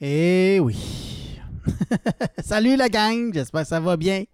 Eh oui. Salut la gang, j'espère que ça va bien.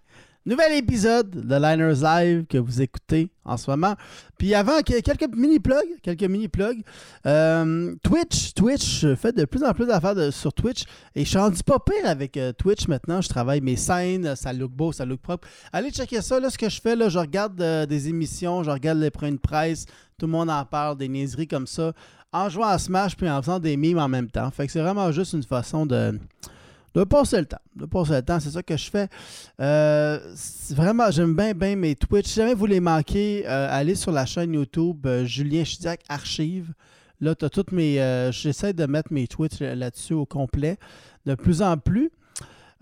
Nouvel épisode de Liners Live que vous écoutez en ce moment. Puis avant, quelques mini-plugs. Quelques mini-plugs. Euh, Twitch, Twitch, je fais de plus en plus d'affaires sur Twitch. Et je suis pas pire avec euh, Twitch maintenant. Je travaille mes scènes, ça look beau, ça look propre. Allez checker ça. Là, ce que je fais, là, je regarde euh, des émissions, je regarde les points de presse. Tout le monde en parle, des niaiseries comme ça. En jouant à Smash puis en faisant des mimes en même temps. Fait que c'est vraiment juste une façon de de passer le temps. De passer le temps, c'est ça que je fais. Euh, vraiment, j'aime bien, bien mes Twitch. Si jamais vous les manquez, euh, allez sur la chaîne YouTube euh, Julien Chidiac Archive. Là, tu toutes mes. J'essaie de mettre mes Twitch là-dessus au complet de plus en plus.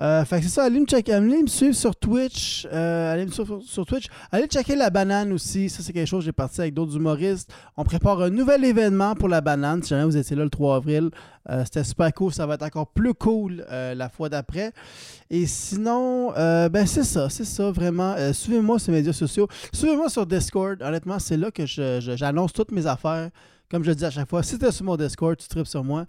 Euh, fait que c'est ça, allez me, checker, allez me suivre sur Twitch. Euh, allez me suivre sur, Twitch. Allez checker la banane aussi. Ça, c'est quelque chose, j'ai parti avec d'autres humoristes. On prépare un nouvel événement pour la banane. Si jamais vous étiez là le 3 avril, euh, c'était super cool. Ça va être encore plus cool la fois d'après. Et sinon, ben c'est ça, c'est ça, vraiment. Suivez-moi sur les médias sociaux. Suivez-moi sur Discord. Honnêtement, c'est là que j'annonce toutes mes affaires. Comme je le dis à chaque fois, si tu es sur mon Discord, tu tripes sur moi.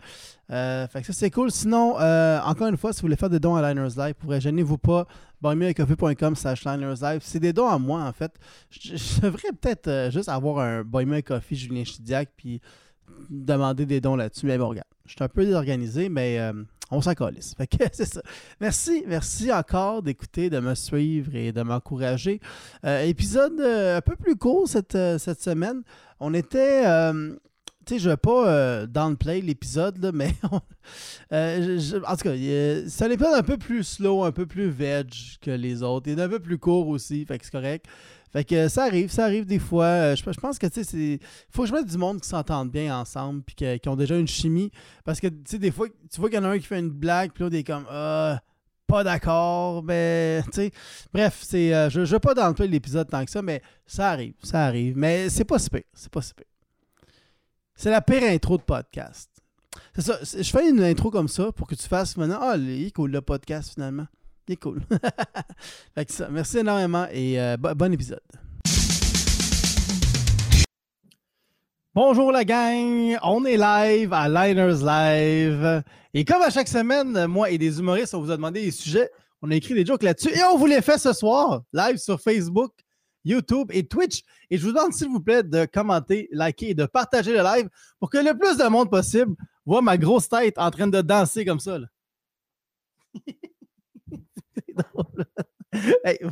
Euh, fait que ça, c'est cool. Sinon, euh, encore une fois, si vous voulez faire des dons à Liners Live, pour gênez-vous pas. buymeacoffee.com slash Liners Live. C'est des dons à moi, en fait. Je, devrais peut-être euh, juste avoir un Buy Coffee Julien Chidiac puis demander des dons là-dessus. Mais bon, regarde, je suis un peu désorganisé, mais on s'en calisse. Fait que c'est ça. Merci, merci encore d'écouter, de me suivre et de m'encourager. épisode un peu plus court cette, cette semaine. On était tu sais, je vais pas euh, downplay l'épisode, mais euh, en tout cas, c'est un épisode un peu plus slow, un peu plus veg que les autres. Il est un peu plus court aussi, fait que c'est correct. Fait que ça arrive, ça arrive des fois. Euh, je, pense que tu sais, faut que je mette du monde qui s'entende bien ensemble puis qui ont déjà une chimie. Parce que tu sais, des fois, tu vois qu'il y en a un qui fait une blague, puis l'autre est comme pas d'accord, mais tu sais. Bref, c'est, je, je vais pas downplay l'épisode tant que ça, mais ça arrive, ça arrive. Mais c'est pas si c'est pas si c'est la pire intro de podcast. C'est ça. Je fais une intro comme ça pour que tu fasses maintenant. Ah, il est cool le podcast finalement. Il est cool. fait que ça, merci énormément et euh, bon épisode. Bonjour la gang, on est live à Liners Live. Et comme à chaque semaine, moi et des humoristes, on vous a demandé des sujets. On a écrit des jokes là-dessus et on vous les fait ce soir, live sur Facebook, YouTube et Twitch. Et je vous demande, s'il vous plaît, de commenter, liker et de partager le live pour que le plus de monde possible voit ma grosse tête en train de danser comme ça. C'est drôle.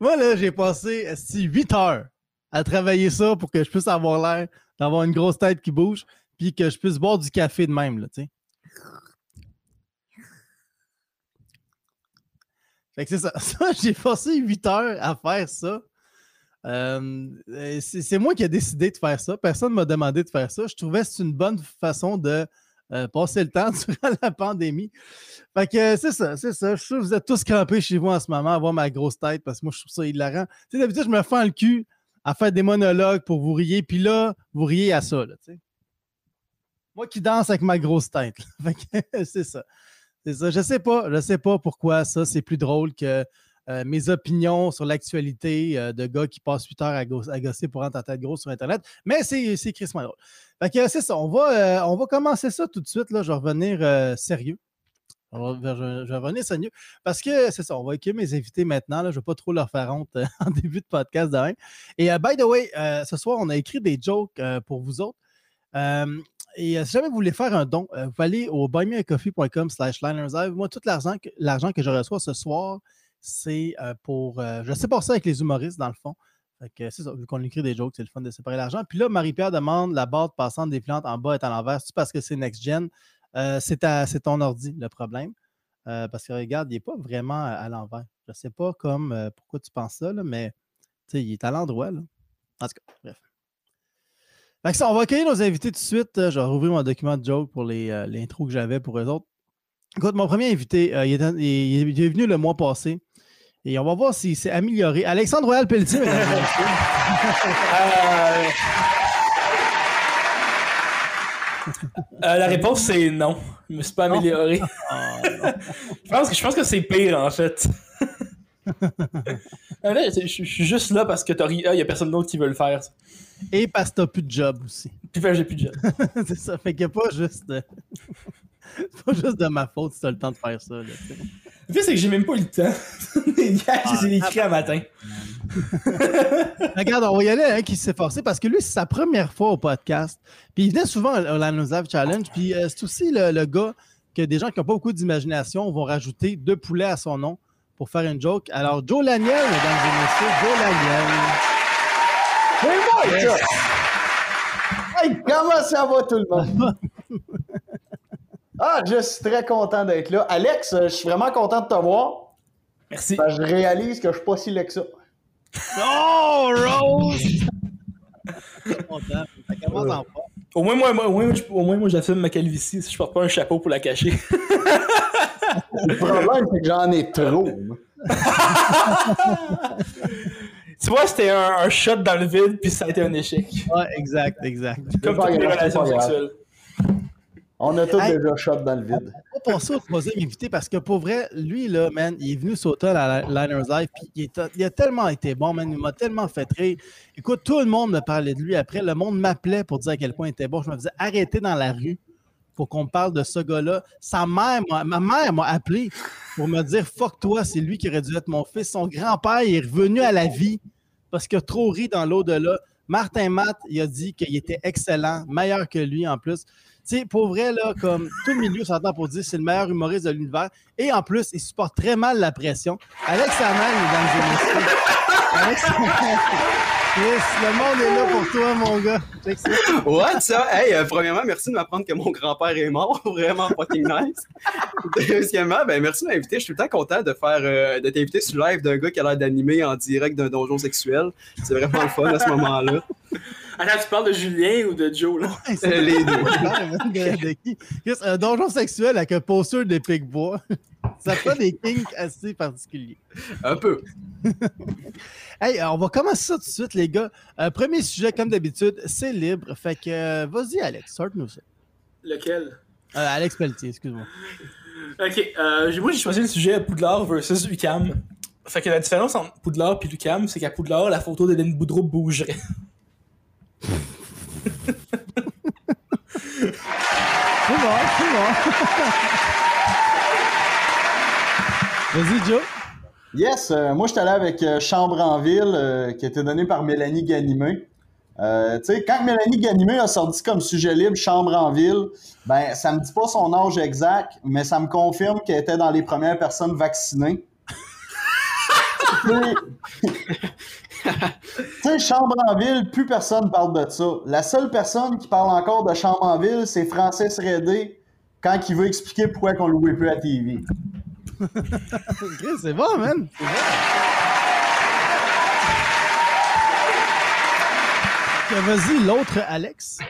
Moi, là, j'ai passé 8 heures à travailler ça pour que je puisse avoir l'air d'avoir une grosse tête qui bouge, puis que je puisse boire du café de même. Là. Fait que c'est ça. j'ai passé 8 heures à faire ça. Euh, c'est moi qui ai décidé de faire ça. Personne ne m'a demandé de faire ça. Je trouvais que c'est une bonne façon de euh, passer le temps durant la pandémie. Fait que c'est ça, c'est ça. Je suis sûr que vous êtes tous crampés chez vous en ce moment à voir ma grosse tête parce que moi, je trouve ça hilarant. Tu sais, d'habitude, je me fends le cul à faire des monologues pour vous rier, puis là, vous riez à ça, là. Moi qui danse avec ma grosse tête. Fait que c'est ça. Je sais pas. Je sais pas pourquoi ça, c'est plus drôle que euh, mes opinions sur l'actualité euh, de gars qui passent 8 heures à, gosser pour rendre ta tête grosse sur Internet. Mais c'est, Chris drôle. Fait que c'est ça. On va, euh, on va commencer ça tout de suite. Là. Je vais revenir sérieux. Je vais, revenir sérieux. Parce que c'est ça, on va équiper mes invités maintenant. Là. Je ne vais pas trop leur faire honte en début de podcast demain. Et by the way, ce soir, on a écrit des jokes pour vous autres. Et euh, si jamais vous voulez faire un don, euh, vous allez au buymeacoffee.com slash Moi, tout l'argent que, l'argent que je reçois ce soir, c'est euh, pour. je sais pas ça avec les humoristes, dans le fond. Fait que c'est ça, vu qu'on écrit des jokes, c'est le fun de séparer l'argent. Puis là, Marie-Pierre demande la barre passante des plantes en bas est à l'envers. C'est parce que c'est next-gen. c'est, c'est ton ordi, le problème. parce que regarde, il n'est pas vraiment à, l'envers. Je sais pas comme pourquoi tu penses ça, là, mais il est à l'endroit. Là. En tout cas, bref on va accueillir nos invités tout de suite. Je vais rouvrir mon document de joke pour euh, l'intro que j'avais pour eux autres. Écoute, mon premier invité, euh, il, est, venu le mois passé. Et on va voir s'il s'est amélioré. Alexandre Royal Pelletier, euh, la réponse c'est non. Je me suis pas amélioré. Ah, je pense que je pense que c'est pire en fait. je, suis juste là parce que il n'y a personne d'autre qui veut le faire. Et parce que t'as plus de job aussi. Puis j'ai plus de job. c'est ça. Fait qu'il n'y a pas juste. c'est pas juste de ma faute si t'as le temps de faire ça. Là, le fait, c'est que j'ai même pas eu le temps. Les gars, je les ai écrits à matin. Regarde, on va y aller un qui s'est forcé parce que lui, c'est sa première fois au podcast. Puis il venait souvent au Live Challenge. Puis euh, c'est aussi le, gars que des gens qui n'ont pas beaucoup d'imagination vont rajouter deux poulets à son nom pour faire une joke. Alors, Joe Laniel, mesdames et messieurs, Joe Laniel. C'est moi, Hey, comment ça va tout le monde? Ah, je suis très content d'être là. Alex, je suis vraiment content de te voir. Merci. je réalise que je suis pas si laid que ça. Oh, Rose! content. Ça commence en Au moins, moi, moi, au moins, au moins, moi j'assume ma calvitie si je porte pas un chapeau pour la cacher. Le problème, c'est que j'en ai trop. tu vois, c'était un, shot dans le vide, puis ça a été un échec. Ouais, exact, exact. Comme toutes les relations sexuelles. On a tous déjà shot dans le vide. On va passer au troisième invité parce que pour vrai, lui, là, man, il est venu sauter à la Liners Live puis il, a tellement été bon, man. Il m'a tellement fait rire. Écoute, tout le monde me parlait de lui après. Le monde m'appelait pour dire à quel point il était bon. Je me faisais arrêter dans la rue pour qu'on parle de ce gars-là. Sa mère, ma mère m'a appelé pour me dire Fuck toi, c'est lui qui aurait dû être mon fils. Son grand-père est revenu à la vie parce qu'il a trop ri dans l'au-delà. Martin Matt, il a dit qu'il était excellent, meilleur que lui en plus. Tu sais, pour vrai, là, comme tout le milieu s'entend pour dire c'est le meilleur humoriste de l'univers. Et en plus, il supporte très mal la pression. Alex Hamel, mesdames et messieurs. Alex Yes, le monde est là pour toi, mon gars. What, ça? Hey, euh, premièrement, merci de m'apprendre que mon grand-père est mort. Vraiment fucking nice. Deuxièmement, ben, merci de m'inviter. Je suis tout le temps content de faire, euh, de t'inviter sur le live d'un gars qui a l'air d'animer en direct d'un donjon sexuel. C'est vraiment le fun à ce moment-là. Attends, tu parles de Julien ou de Joe, là? Ouais, les deux. un donjon sexuel avec un poster de bois. Ça fait des kinks assez particuliers. Un peu. hey, on va commencer ça tout de suite, les gars. Euh, premier sujet, comme d'habitude, c'est libre. Fait que, euh, vas-y, Alex, sort-nous ça. Lequel? Euh, Alex Pelletier, excuse-moi. Ok, moi j'ai choisi le sujet Poudlard versus UCAM. Fait que la différence entre Poudlard et UCAM, c'est qu'à Poudlard, la photo d'Hélène Boudreau bougerait. c'est Vas-y, Joe. Yes, euh, moi je suis allé avec euh, Chambre en ville, euh, qui a été donné par Mélanie Ganimé. tu sais, quand Mélanie Ganimé a sorti comme sujet libre Chambre en ville, ben ça me dit pas son âge exact, mais ça me confirme qu'elle était dans les premières personnes vaccinées. tu sais, chambre en ville, plus personne parle de ça. La seule personne qui parle encore de chambre en ville, c'est Francis Redé quand il veut expliquer pourquoi on louait plus à TV. c'est bon, man. C'est bon. Vas-y, l'autre, Alex.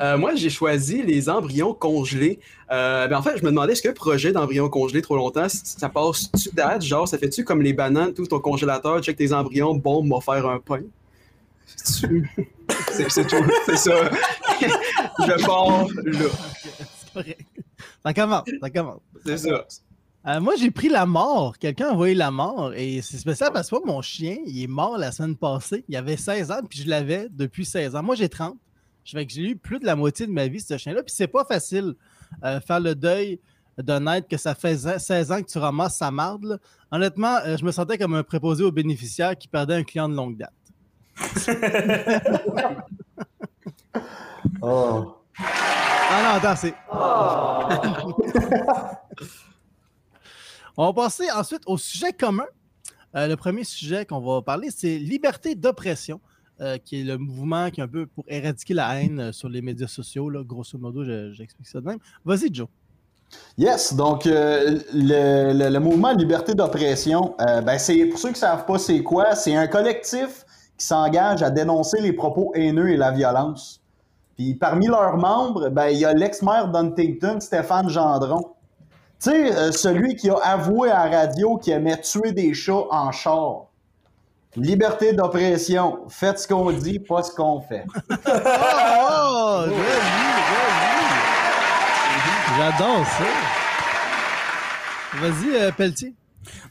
Euh, moi, j'ai choisi les embryons congelés. Euh, ben, en fait, je me demandais, est-ce qu'un projet d'embryons congelés trop longtemps, ça passe-tu date? Genre, ça fait-tu comme les bananes, tout ton congélateur, check tes embryons, bon, m'a faire un pain? c'est tout, c'est ça. je pars là. c'est correct. Ça commence, ça commence. C'est ça. Euh, moi, j'ai pris la mort. Quelqu'un a envoyé la mort. Et c'est spécial parce que mon chien, il est mort la semaine passée. Il avait 16 ans, puis je l'avais depuis 16 ans. Moi, j'ai 30. Je que j'ai eu plus de la moitié de ma vie, ce chien-là. Puis c'est pas facile euh, faire le deuil d'un être que ça fait 16 ans que tu ramasses sa marde. Honnêtement, euh, je me sentais comme un préposé aux bénéficiaires qui perdait un client de longue date. oh. Ah. On va passer ensuite au sujet commun. Euh, le premier sujet qu'on va parler, c'est liberté d'oppression, euh, qui est le mouvement qui est un peu pour éradiquer la haine euh, sur les médias sociaux. Là, grosso modo, j'explique ça de même. Vas-y, Joe. Yes, donc le, mouvement liberté d'oppression, ben, c'est pour ceux qui ne savent pas c'est quoi, c'est un collectif qui s'engage à dénoncer les propos haineux et la violence. Puis parmi leurs membres, ben, il y a l'ex-maire d'Huntington, Stéphane Gendron. Tu sais, euh, celui qui a avoué à la radio qu'il aimait tuer des chats en char. Liberté d'oppression. Faites ce qu'on dit, pas ce qu'on fait. oh, J'adore ça. Vas-y, euh, Pelletier.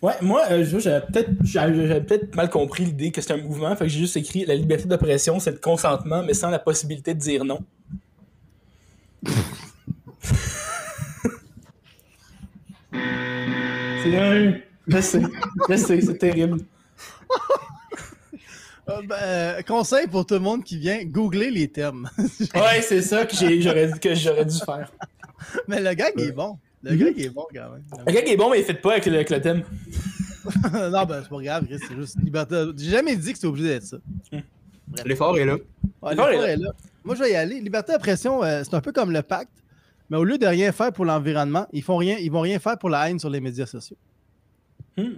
Ouais, moi, euh, j'avais peut-être peut mal compris l'idée que c'était un mouvement. Fait que j'ai juste écrit la liberté d'oppression, c'est le consentement, mais sans la possibilité de dire non. C'est un. Je sais, je sais, c'est terrible. Euh, ben, conseil pour tout le monde qui vient, googler les termes. Ouais, c'est ça que j'aurais que j'aurais dû faire. Mais le gag est bon. Le gag il est bon quand même. Le gars qui est bon, mais il fait pas avec le, avec le thème. non, ben c'est pas grave, Chris, c'est juste liberté. J'ai jamais dit que c'était obligé d'être ça. L'effort est là. Ouais, L'effort est est là. Moi, je vais y aller. Liberté à pression, euh, c'est un peu comme le pacte, mais au lieu de rien faire pour l'environnement, ils font rien, ils vont rien faire pour la haine sur les médias sociaux. Hmm.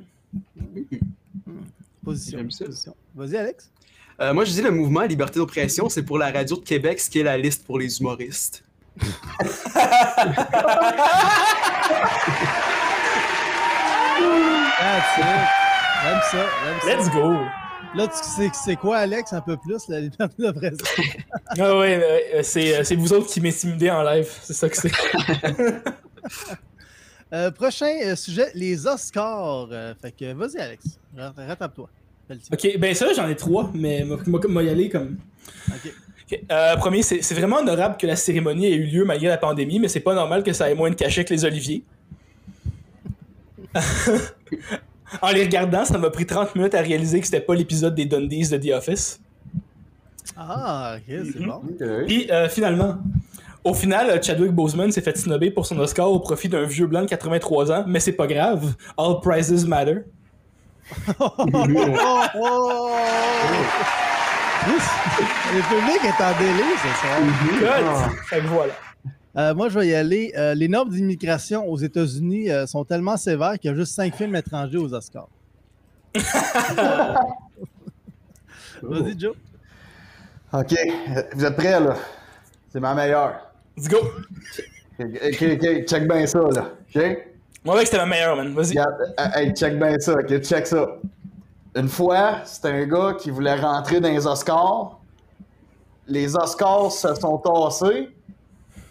Position. J'aime ça. position. Vas-y, Alex. Euh, moi, je dis le mouvement Liberté d'oppression, c'est pour la radio de Québec, ce qui est la liste pour les humoristes. That's it. J'aime ça. J'aime ça. Let's go! Là, tu sais c'est quoi, Alex, un peu plus, la liberté de pression? Ah ouais, euh, c'est, euh, c'est vous autres qui m'intimidez en live, c'est ça que c'est. Euh, prochain sujet, les Oscars. Euh, fait que vas-y, Alex. Rat- Rattrape-toi. Ok, ben ça, j'en ai trois, mais moi, moi, moi, y aller comme. Ok. Ok, euh, premier, c'est vraiment honorable que la cérémonie ait eu lieu malgré la pandémie, mais c'est pas normal que ça ait moins de cachet que les oliviers. en les regardant, ça m'a pris 30 minutes à réaliser que c'était pas l'épisode des Dundies de The Office. Ah, ok, c'est Mhm. bon. Puis euh, finalement, au final, Chadwick Boseman s'est fait snobber pour son Oscar au profit d'un vieux blanc de 83 ans, mais c'est pas grave. All prizes matter. Le public est en délai ce soir. Good! Fait que voilà. Euh, moi, je vais y aller. Euh, les normes d'immigration aux États-Unis euh, sont tellement sévères qu'il y a juste cinq films étrangers aux Oscars. Vas-y, Joe. Ok, vous êtes prêts, là? C'est ma meilleure. Let's go! Ok, ok, check bien ça, là. Ok? Moi, mec, c'était ma meilleure, man. Vas-y. Hey, check bien ça, ok, check ça. Une fois, c'était un gars qui voulait rentrer dans les Oscars. Les Oscars se sont tassés.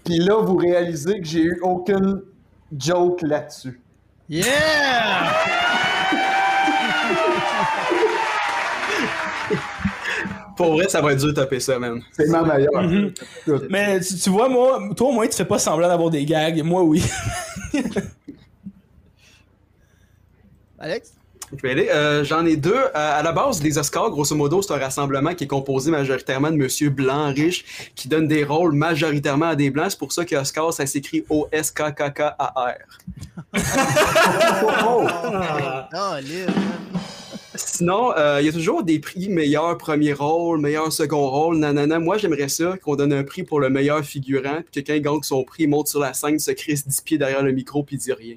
Puis là, vous réalisez que j'ai eu aucune joke là-dessus. Yeah! Pour vrai, ça va être dur de taper ça, man. C'est ma meilleure. Mhm. Mais tu, tu vois, moi, toi au moins, tu fais pas semblant d'avoir des gags. Moi, oui. Alex? Je vais aller. Euh, J'en ai deux. Euh, à la base, les Oscars, grosso modo, c'est un rassemblement qui est composé majoritairement de monsieur blanc riche qui donne des rôles majoritairement à des blancs. C'est pour ça que Oscar, ça s'écrit O-S-K-K-K-A-R. oh, Ah, Liv. Sinon, euh, il y a toujours des prix meilleur premier rôle, meilleur second rôle, nanana. Moi, j'aimerais ça qu'on donne un prix pour le meilleur figurant, puis que quand il gagne son prix, il monte sur la scène, se crisse 10 pieds derrière le micro, puis dit rien.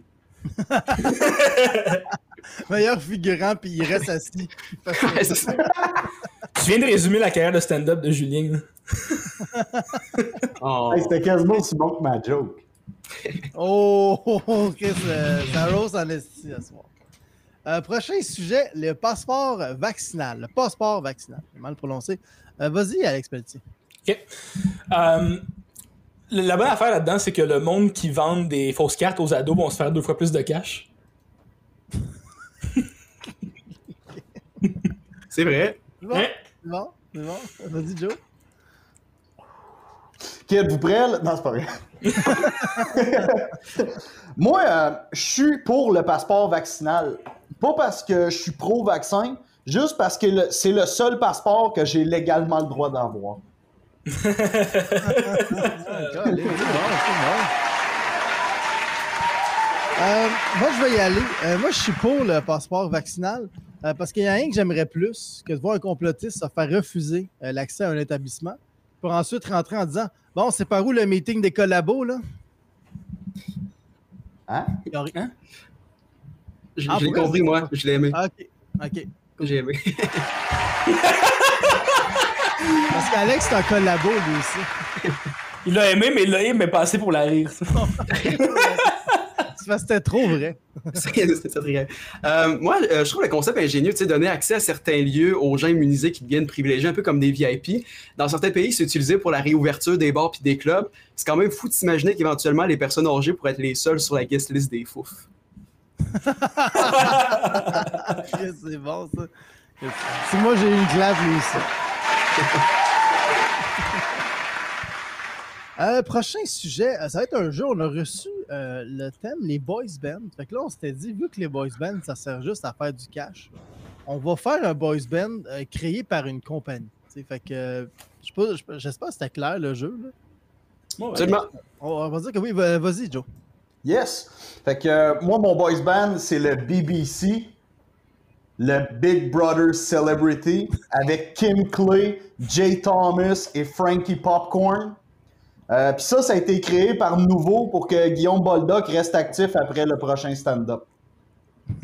Meilleur figurant, puis il reste assis. Ouais, c'est ça. Tu viens de résumer la carrière de stand-up de Julien. Oh. hey, c'était quasiment aussi bon que ma joke. Oh, oh, oh, Chris, euh, ça rose en esti ce soir. Euh, prochain sujet, le passeport vaccinal. Le passeport vaccinal. J'ai mal prononcé. Euh, Vas-y, Alex Pelletier. OK. La bonne affaire là-dedans, c'est que le monde qui vend des fausses cartes aux ados vont se faire deux fois plus de cash. C'est vrai. C'est bon? Hein? C'est bon? C'est bon? Vas-y, Joe. Ok, êtes-vous prêts? Non, c'est pas vrai. Moi, euh, je suis pour le passeport vaccinal. Pas parce que je suis pro-vaccin, juste parce que c'est le seul passeport que j'ai légalement le droit d'avoir. Euh, moi, je vais y aller. Euh, moi, je suis pour le passeport vaccinal euh, parce qu'il y a rien que j'aimerais plus que de voir un complotiste se faire refuser euh, l'accès à un établissement pour ensuite rentrer en disant Bon, c'est par où le meeting des collabos, là? Hein? Il y a rien. J'ai Ah, j'ai pour vrai, compris, moi. Je l'ai aimé. Ah, ok. Ok. J'ai aimé. Parce qu'Alex, c'est un collabo, lui aussi. Il l'a aimé, mais il l'a aimé, mais pas assez pour la rire. C'était trop vrai. C'est- ça, très- Euh, moi, euh, je trouve le concept ingénieux, tu sais, donner accès à certains lieux aux gens immunisés qui deviennent privilégiés, un peu comme des VIP. Dans certains pays, c'est utilisé pour la réouverture des bars puis des clubs. C'est quand même fou de s'imaginer qu'éventuellement, les personnes âgées pourraient être les seules sur la guest list des fouf. c'est bon, ça. Si moi, j'ai une clave, lui aussi. Euh, prochain sujet, euh, ça va être un jeu. On a reçu euh, le thème, les boys bands. Fait que là, on s'était dit, vu que les boys bands, ça sert juste à faire du cash, on va faire un boys band euh, créé par une compagnie. Fait que, euh, je sais pas- je- j'espère que c'était clair le jeu. là. Ouais, ouais. Absolument. On, on va dire que oui, va- vas-y, Joe. Yes. Fait que euh, moi, mon boys band, c'est le BBC, le Big Brother Celebrity, avec Kim Clay, Jay Thomas et Frankie Popcorn. Euh, Puis ça, ça a été créé par Nouveau pour que Guillaume Boldoc reste actif après le prochain stand-up.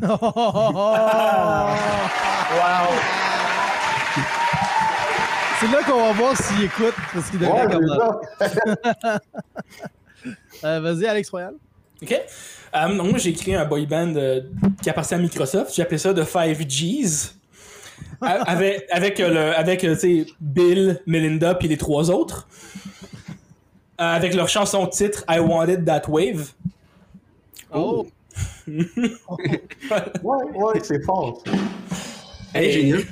C'est là qu'on va voir s'il écoute, parce qu'il devrait Ouais, comme c'est ça. Euh, Vas-y, Alex Royal. Ok. Euh, donc moi, j'ai créé un boy band euh, qui appartient à Microsoft. J'ai appelé ça The 5Gs. A- avec avec, euh, le, avec euh, tu sais, Bill, Melinda puis les trois autres. Euh, avec leur chanson titre I Wanted That Wave. Oh, Ouais, ouais, c'est fort. Hey, génial.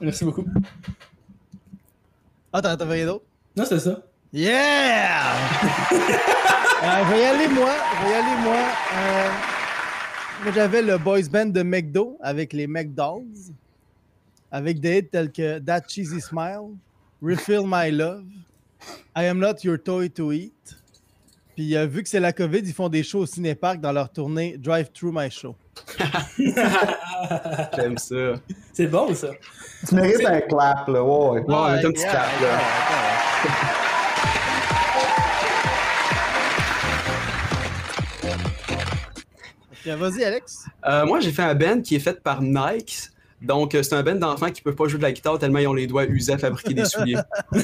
Merci beaucoup. Ah, t'as t'as rien d'autre? Non, c'est ça. Yeah! Euh, je vais y aller, moi. Je vais y aller, moi. Euh, moi, j'avais le boys band de McDo avec les McDolls. Avec des hits tels que That Cheesy Smile, Refill My Love, I Am Not Your Toy to Eat. Puis, euh, vu que c'est la COVID, ils font des shows au cinépark dans leur tournée Drive Through My Show. J'aime ça. C'est bon, ça. Tu mérites un clap, là. Ouais, ouais. Ouais, un petit yeah, cap, là. Vas-y, Alex. Euh, moi, j'ai fait un band qui est fait par Nike. Donc, euh, c'est un band d'enfants qui peuvent pas jouer de la guitare tellement ils ont les doigts usés à fabriquer des souliers.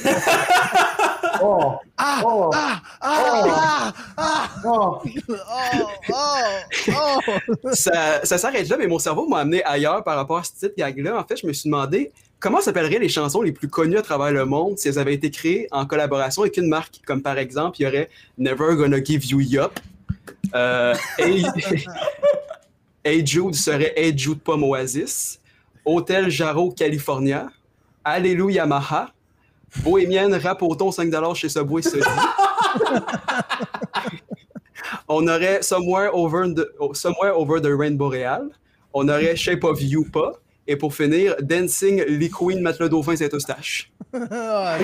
Oh, Ah! oh, Ah! Ah! Ah! oh. Oh! Oh! Oh! ça ça s'arrête là, mais mon cerveau m'a amené ailleurs par rapport à ce petite gag-là. En fait, je me suis demandé comment s'appelleraient les chansons les plus connues à travers le monde si elles avaient été créées en collaboration avec une marque. Comme par exemple, il y aurait Never Gonna Give You Yup. Euh, hey, Hey Jude serait Hey Jude Pomme Oasis. Hôtel Jarreau California. Alléluia Maha. Bohémienne rap au thon 5$ chez Subway Sodi. On aurait Somewhere Over the, oh, Somewhere Over the Rain Boreal. On aurait Shape of You pas. Et pour finir, Dancing Lee Queen Matelas Dauphin Saint-Eustache. Ah.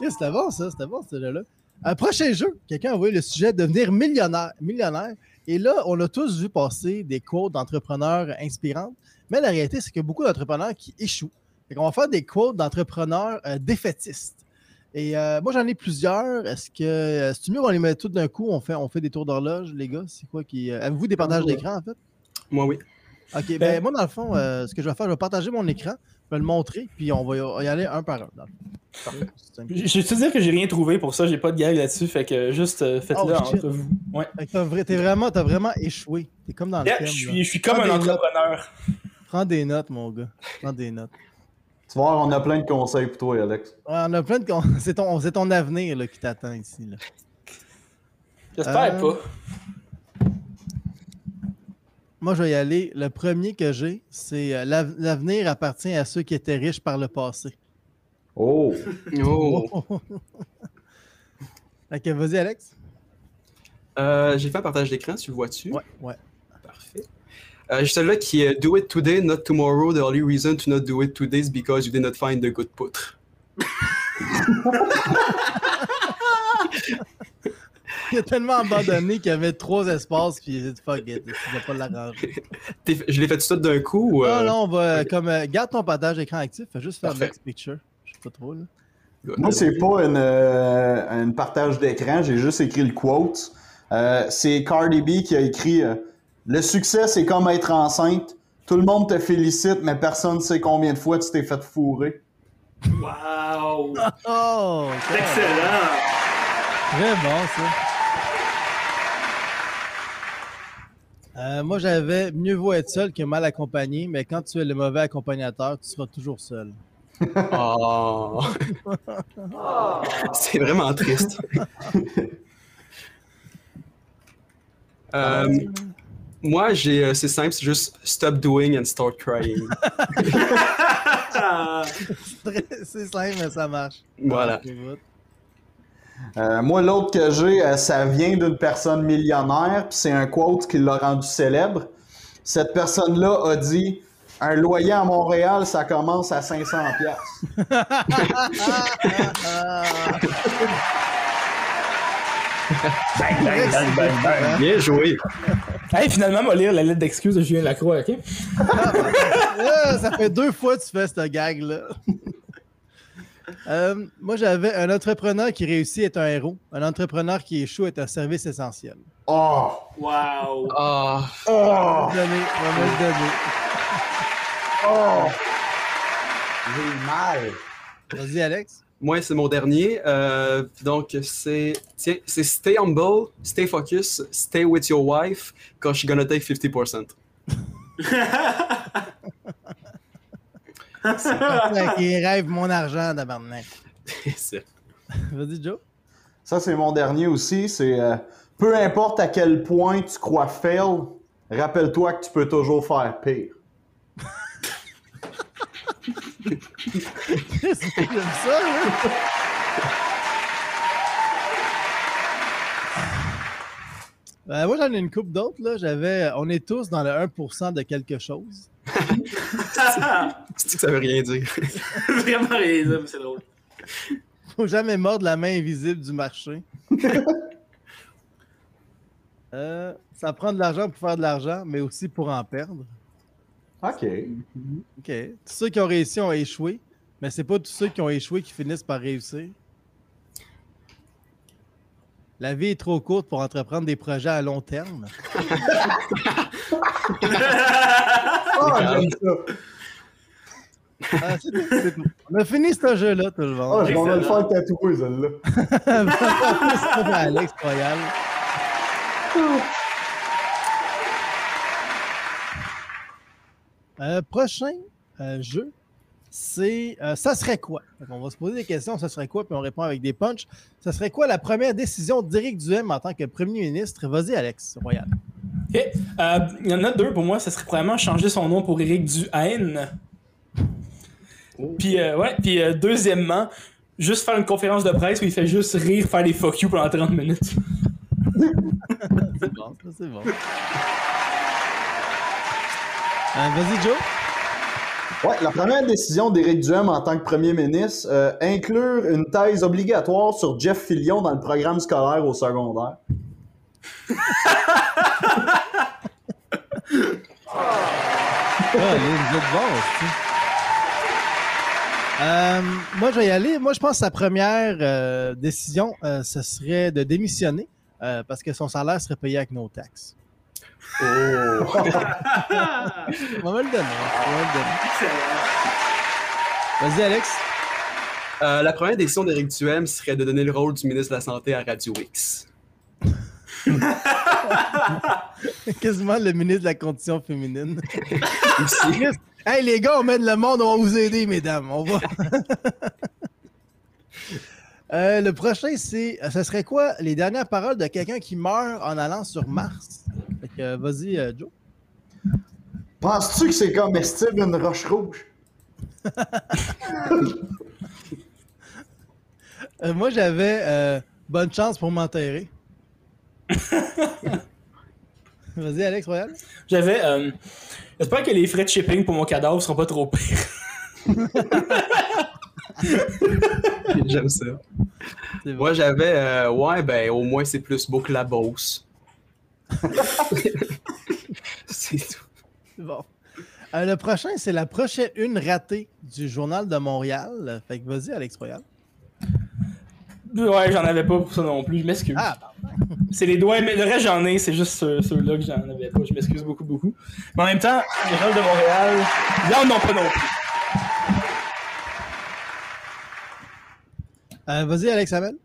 Yeah, C'était bon, ça. C'était bon, ce jeu-là. Un prochain jeu, quelqu'un a envoyé le sujet devenir millionnaire. millionnaire. Et là, on a tous vu passer des quotes d'entrepreneurs inspirantes. Mais la réalité, c'est qu'il y a beaucoup d'entrepreneurs qui échouent. On va faire des quotes d'entrepreneurs euh, défaitistes. Et euh, moi, j'en ai plusieurs. Est-ce que euh, c'est mieux qu'on les met tous d'un coup? On fait, on fait des tours d'horloge, les gars? C'est quoi qui. euh, Avez-vous des partages d'écran, en fait? Moi, oui. OK, ben, moi, dans le fond, ce que je vais faire, je vais partager mon écran, je vais le montrer, puis on va y aller un par un. dans le fond. Parfait. Je vais te dire que j'ai rien trouvé pour ça, j'ai pas de gag là-dessus, fait que juste faites-le Oh, entre vous. Ouais. T'as vraiment, t'as vraiment échoué. T'es comme dans le Yeah, film. je, suis, je suis comme Prends un notes. entrepreneur. Prends des notes, mon gars. Prends des notes. Tu vas voir, on a plein de conseils pour toi, Alex. Ouais, on a plein de. con- C'est ton, c'est ton avenir là, qui t'attend ici. Là. J'espère Euh, pas. Moi, je vais y aller. Le premier que j'ai, c'est euh, l'av- l'avenir appartient à ceux qui étaient riches par le passé. Oh! Oh. Que vas-y, Alex. Euh, J'ai fait un partage d'écran, tu le vois-tu? Ouais, ouais. Parfait. Euh, J'ai celle-là qui est Do it today, not tomorrow. The only reason to not do it today is because you did not find the good poutre. Il a tellement abandonné qu'il y avait trois espaces, puis il a dit fuck it, vais pas l'arranger. Je l'ai fait tout ça d'un coup ou. Non, euh, non, on va comme euh, garde ton partage d'écran actif, fais juste faire Parfait. next picture. Je sais pas trop là. Moi, c'est pas euh, une partage d'écran, j'ai juste écrit le quote. Euh, c'est Cardi B qui a écrit euh, Le succès, c'est comme être enceinte. Tout le monde te félicite, mais personne ne sait combien de fois tu t'es fait fourrer. Wow! Oh! C'est excellent! Très bon ça. Euh, moi j'avais mieux vaut être seul que mal accompagné, mais quand tu es le mauvais accompagnateur, tu seras toujours seul. Oh. c'est vraiment triste. Euh, moi, j'ai, euh, c'est simple, c'est juste stop doing and start crying. C'est simple, mais ça marche. Voilà. Euh, moi, l'autre que j'ai, euh, ça vient d'une personne millionnaire, puis c'est un quote qui l'a rendu célèbre. Cette personne-là a dit Un loyer à Montréal, ça commence à 500 pièces. Bien joué. Hey, finalement, on va lire la lettre d'excuse de Julien Lacroix, ok? Ça fait deux fois que tu fais cette gag-là. Euh, moi, j'avais un entrepreneur qui réussit est un héros. Un entrepreneur qui échoue est un service essentiel. Oh! Wow! Ah, Oh! Donné, on va me le donner. Oh! J'ai mal. Vas-y, Alex. Moi, c'est mon dernier. Euh, donc, c'est. Tiens, c'est stay humble, stay focus, stay with your wife, cause she's gonna take 50%. qui rêve mon argent. C'est- Vas-y, Joe. Ça, c'est mon dernier aussi. C'est euh, peu importe à quel point tu crois fail, rappelle-toi que tu peux toujours faire pire. J'aime ça, hein? Ben, moi, j'en ai une coupe d'autres. là. J'avais. On est tous dans le 1% de quelque chose. C'est que ça veut rien dire. Vraiment rien dire, mais c'est drôle. Faut jamais mordre la main invisible du marché. Euh, ça prend de l'argent pour faire de l'argent, mais aussi pour en perdre. OK. OK. Tous ceux qui ont réussi ont échoué, mais c'est pas tous ceux qui ont échoué qui finissent par réussir. La vie est trop courte pour entreprendre des projets à long terme. Oh, j'aime ça. Ah. On a fini ce jeu-là, tout le Oh, monde. je m'en vais le faire tatouer, celle-là. C'est pas Alex Royal. Euh, prochain euh, jeu, c'est euh, ça serait quoi? On va se poser des questions, ça serait quoi, puis on répond avec des punchs. Ça serait quoi la première décision d'Éric Duhem en tant que premier ministre? Vas-y, Alex Royal. Euh, Il y en a deux pour moi. Ça serait probablement changer son nom pour Éric Duhaine. Puis, euh, ouais. Puis, euh, deuxièmement, juste faire une conférence de presse où il fait juste rire, faire des fuck you pendant 30 minutes. C'est bon, ça, c'est bon. Euh, Vas-y, Joe. Ouais, la première décision d'Éric Duhem en tant que premier ministre, euh, inclure une thèse obligatoire sur Jeff Fillion dans le programme scolaire au secondaire. Ah. Euh, moi, je vais y aller. Moi, je pense que sa première euh, décision, euh, ce serait de démissionner parce que son salaire serait payé avec nos taxes. Oh! On va le donner. on va me le donner. Vas-y, Alex. Euh, la première décision d'Éric Duhem serait de donner le rôle du ministre de la Santé à Radio X. Quasiment le ministre de la Condition féminine. Hey, les gars, on mène le monde, on va vous aider, mesdames. On va. Euh, le prochain, c'est. Ce serait quoi les dernières paroles de quelqu'un qui meurt en allant sur Mars? Fait que, euh, vas-y, euh, Joe. Penses-tu que c'est comestible une roche rouge? Euh, moi, j'avais euh, bonne chance pour m'enterrer. Vas-y, Alex Royal. J'avais. Euh, J'espère que les frais de shipping pour mon cadavre seront pas trop pires. J'aime ça. Moi, j'avais. euh, ouais, ben, au moins, c'est plus beau que la Beauce. c'est tout. Bon. Euh, le prochain, c'est la prochaine une ratée du Journal de Montréal. Fait que vas-y, Alex Royal. Ouais, j'en avais pas pour ça non plus. Je m'excuse. Ah, C'est les doigts, mais le reste j'en ai, c'est juste ceux- ceux-là que j'en avais pas. Je m'excuse beaucoup, beaucoup. Mais en même temps, les gens de Montréal, là, on n'en pas non plus. Vas-y, Alex Hamel.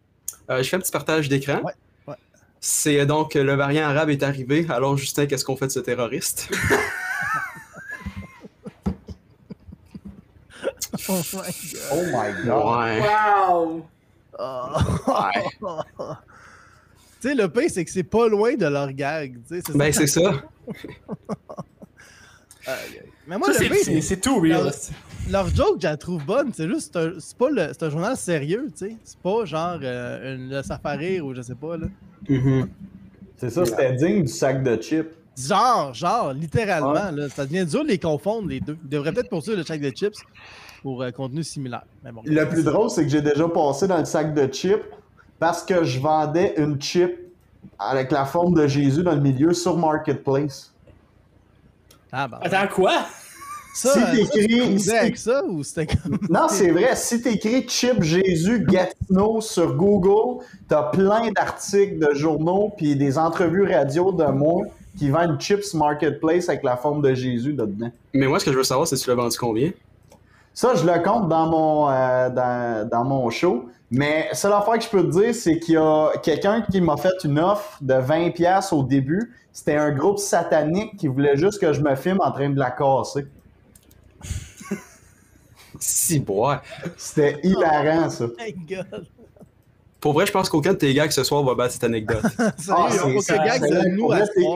Euh, je fais un petit partage d'écran. Ouais, ouais. C'est euh, donc euh, le variant arabe est arrivé. Alors, Justin, qu'est-ce qu'on fait de ce terroriste? Oh my God. Oh my god. Ouais. Wow! ouais. Tu sais, le pire, c'est que c'est pas loin de leur gag. c'est Ben, ça. c'est ça. Mais moi, Ça, c'est- pire, c'est c'est tout real. Leur joke, je la trouve bonne. C'est juste, c'est pas le, c'est un journal sérieux, tu sais. C'est pas genre euh, une, le safari ou je sais pas, là. Mhm. C'est ça, c'était digne du sac de chips. Genre, genre, littéralement, là. Ça devient dur de les confondre, les deux. Ils devraient peut-être poursuivre le sac de chips pour euh, contenu similaire. Mais bon. Le plus drôle, c'est que j'ai déjà passé dans le sac de chips parce que je vendais une chip avec la forme de Jésus dans le milieu sur Marketplace. Ah, bah, Attends, quoi? Ça, si t'écris- si- avec ça ou c'était comme. Non, c'est vrai. Si t'écris Chip Jésus Gatineau sur Google, t'as plein d'articles de journaux puis des entrevues radio de moi qui vendent Chips Marketplace avec la forme de Jésus dedans. Mais moi, ce que je veux savoir, c'est si tu l'as vendu combien? Ça, je le compte dans mon, euh, dans, dans mon show. Mais seule affaire que je peux te dire, c'est qu'il y a quelqu'un qui m'a fait une offre de 20$ au début. C'était un groupe satanique qui voulait juste que je me filme en train de la casser. Si, bois. C'était hilarant, ça. My God. Pour vrai, je pense qu'aucun de tes gars ce soir va battre cette anecdote. Sérieux, c'est- gag nous.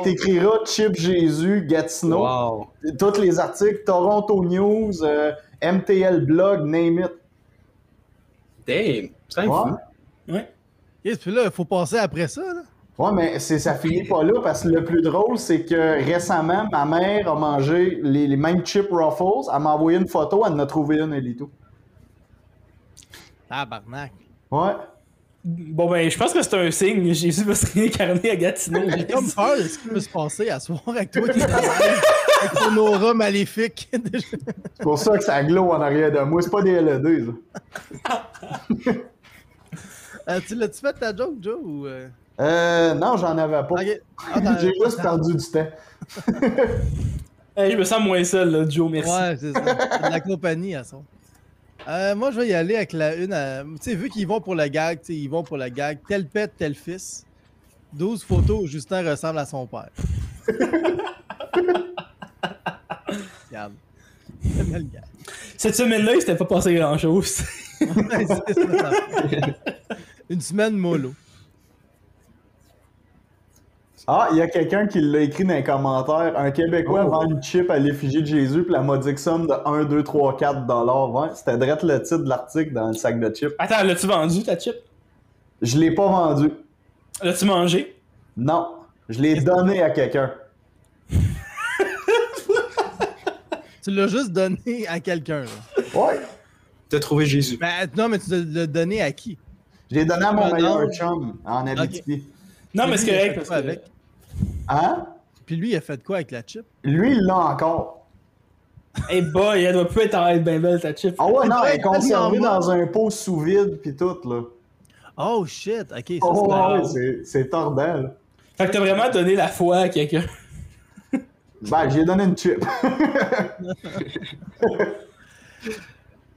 T'écriras Chip Jésus Gatineau. wow. Tous les articles, Toronto News, euh, MTL Blog, name it. Damn. C'est Ouais. fou. Ouais. Et puis là, il faut passer après ça, là. Ouais, mais c'est, ça finit pas là parce que le plus drôle, c'est que récemment, ma mère a mangé les, les mêmes chip Ruffles. Elle m'a envoyé une photo, elle en a trouvé une, elle et tout. Tabarnak. Ouais. Bon, ben, je pense que c'est un signe. Jésus va se réincarner à Gatineau. J'ai comme peur de ce qui peut se passer à soir avec toi qui avec ton aura maléfique. C'est pour ça que ça glow en arrière de moi. C'est pas des LED, ça. Euh, tu l'as-tu fait ta joke, Joe? Ou, euh... Non, j'en avais pas. Ah, J'ai juste perdu du temps. Hey, je me sens moins seul, là, Joe, merci. Ouais, c'est ça. De la compagnie à ça. Euh, moi, je vais y aller avec la une. à- Tu sais, vu qu'ils vont pour le gag, tu sais, ils vont pour le gag. Tel père, tel fils. 12 photos où Justin ressemble à son père. Regarde. Cette semaine-là, il s'était pas passé grand-chose. Une semaine mollo. Ah, il y a quelqu'un qui l'a écrit dans les commentaires. Un Québécois Oh. vend une chip à l'effigie de Jésus, puis la modique somme de 1, 2, 3, 4 dollars. Ouais, c'était direct le titre de l'article dans le sac de chips. Attends, l'as-tu vendu, ta chip? Je l'ai pas vendu. L'as-tu mangé? Non. Je l'ai donné à quelqu'un. Tu l'as juste donné à quelqu'un. là. Ouais. T'as trouvé Jésus. Ben, non, mais tu l'as donné à qui? Je l'ai donné à mon meilleur chum en Abitibi. Non, mais c'est correct. Parce que... avec? Hein? Puis lui, il a fait quoi avec la chip? Lui, il l'a encore. Hey boy, elle doit plus être en être bien belle, ta chip. Ah ouais, non, elle est conservée dans un pot sous vide, puis tout, là. Oh shit, ok, ça Oh, c'est ouais, c'est- tordant, là. Fait que t'as vraiment donné la foi à quelqu'un. Ben, j'ai donné une chip.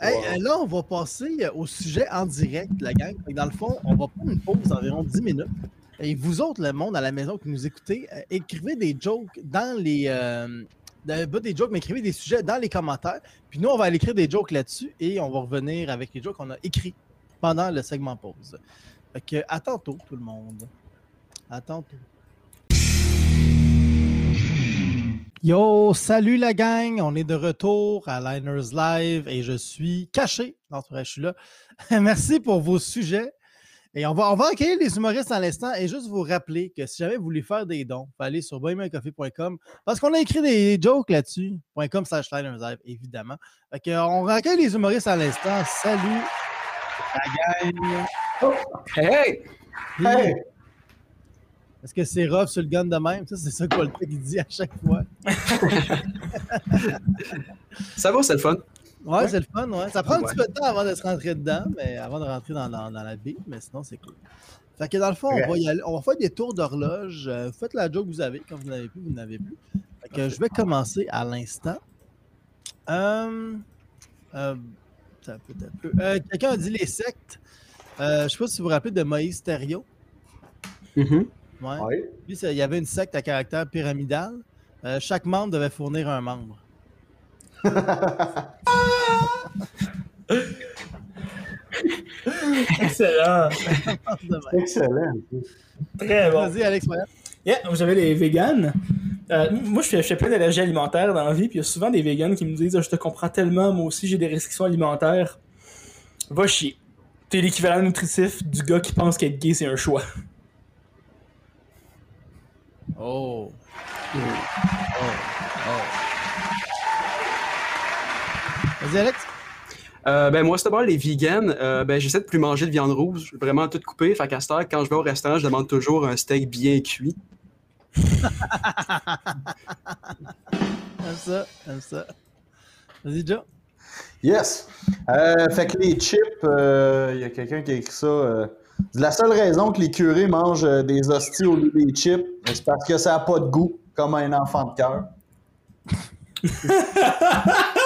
Hey, euh, là, on va passer euh, au sujet en direct, la gang. Dans le fond, on va prendre une pause d'environ 10 minutes. Et vous autres, le monde à la maison qui nous écoutez, euh, écrivez des jokes dans les. Euh, pas des jokes, mais écrivez des sujets dans les commentaires. Puis nous, on va aller écrire des jokes là-dessus et on va revenir avec les jokes qu'on a écrits pendant le segment pause. Fait que, à tantôt, tout le monde. À tantôt. Yo, salut la gang, on est de retour à Liners Live et je suis caché. Non, je suis là. Merci pour vos sujets. Et on va, on va accueillir les humoristes à l'instant et juste vous rappeler que si jamais vous voulez faire des dons, vous pouvez aller sur bohemiancoffee.com parce qu'on a écrit des jokes là-dessus. .com slash évidemment. Fait que, on accueille les humoristes à l'instant. Salut la gang. Hey! Puis, Hey! Est-ce que c'est rough sur le gun de même? Ça, c'est ça que il dit à chaque fois. Ça va, c'est le fun. Ouais, c'est le fun, ouais. Ça prend un Ouais. petit peu de temps avant de se rentrer dedans, mais avant de rentrer dans, dans, dans la vie, mais sinon c'est cool. Fait que dans le fond, on va, y aller, on va faire des tours d'horloge. Euh, faites la joke que vous avez. Quand vous n'avez plus, vous n'avez plus. Fait que je vais commencer à l'instant. Euh, euh. Euh, Quelqu'un a dit les sectes. Euh, je sais pas si vous vous rappelez de Moïse Thériault. Mhm. Ouais. Ça- il y avait une secte à caractère pyramidal. Euh, chaque membre devait fournir un membre. Excellent. Excellent. Très bon. Vas-y, Alex. Moyen. Yeah, j'avais les vegans. Euh, moi, je fais, je fais plein d'allergies alimentaires dans la vie, puis il y a souvent des vegans qui me disent Ah, Je te comprends tellement, moi aussi j'ai des restrictions alimentaires. Va chier. T'es l'équivalent nutritif du gars qui pense qu'être gay c'est un choix. Oh. Oh. Oh. Vas-y, Alex. Euh, ben moi, c'est d'abord les vegans. euh, ben j'essaie de plus manger de viande rouge, vraiment tout coupé. Fait qu'à cette heure, quand je vais au restaurant, je demande toujours un steak bien cuit. Comme ça, comme ça. Vas-y, Joe. Yes. Euh, fait que les chips, euh, il y a quelqu'un qui a écrit ça. euh, la seule raison que les curés mangent des hosties au lieu des chips, c'est parce que ça n'a pas de goût, comme un enfant de cœur.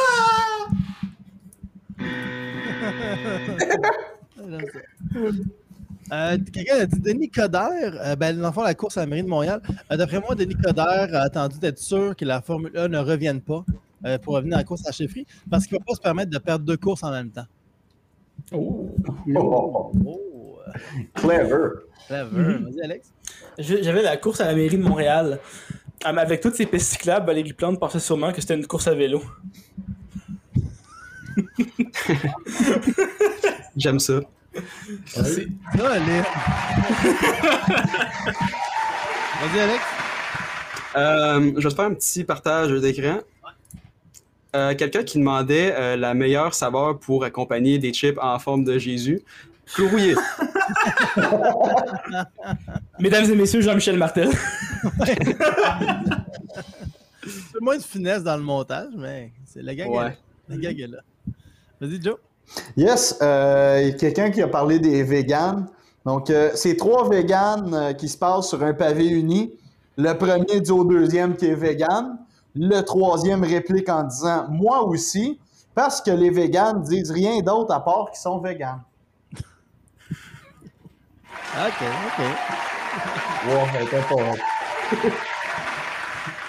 Euh, Quelqu'un a dit Denis Coderre, euh, ben, dans le fond, la course à la mairie de Montréal. Euh, D'après moi, Denis Coderre a attendu d'être sûr que la Formule 1 ne revienne pas euh, pour revenir à la course à la chefferie parce qu'il ne va pas se permettre de perdre deux courses en même temps. Oh. Oh, Oh, clever. clever. Vas-y, Alex. J'avais la course à la mairie de Montréal. Ah, Avec toutes ces pistes cyclables, Valérie Plante pensait sûrement que c'était une course à vélo. J'aime ça. C'est- Là, allez. Vas-y, Alex. Euh, je vais te faire un petit partage d'écran. Euh, Quelqu'un qui demandait euh, la meilleure saveur pour accompagner des chips en forme de Jésus. Clourouillé. Mesdames et messieurs, Jean-Michel Martel. C'est moins de finesse dans le montage, mais c'est le gag. Ouais. Le gag est là. Vas-y, Joe. Yes, euh, quelqu'un qui a parlé des véganes. Donc, euh, c'est trois véganes euh, qui se passent sur un pavé uni. Le premier dit au deuxième qui est vegan. Le troisième réplique en disant Moi aussi, parce que les véganes disent rien d'autre à part qu'ils sont véganes. Ok, ok. Wow,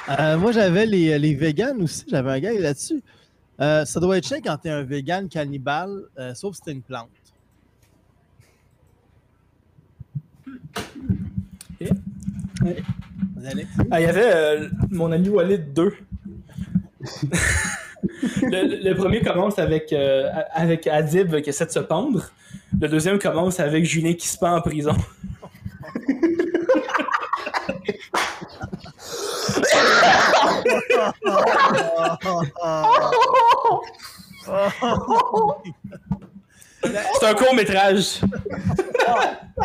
Euh, moi, j'avais les, les vegans aussi. J'avais un gars là-dessus. Euh, ça doit être chiant quand t'es un vegan cannibale, euh, sauf si t'es une plante. Ok. Ouais. Vas-y, Alex? Ah, il y avait euh, mon ami Walid 2. le, le premier commence avec, avec Adib qui essaie de se pendre. Le deuxième commence avec Julien qui se pend en prison. C'est un court métrage.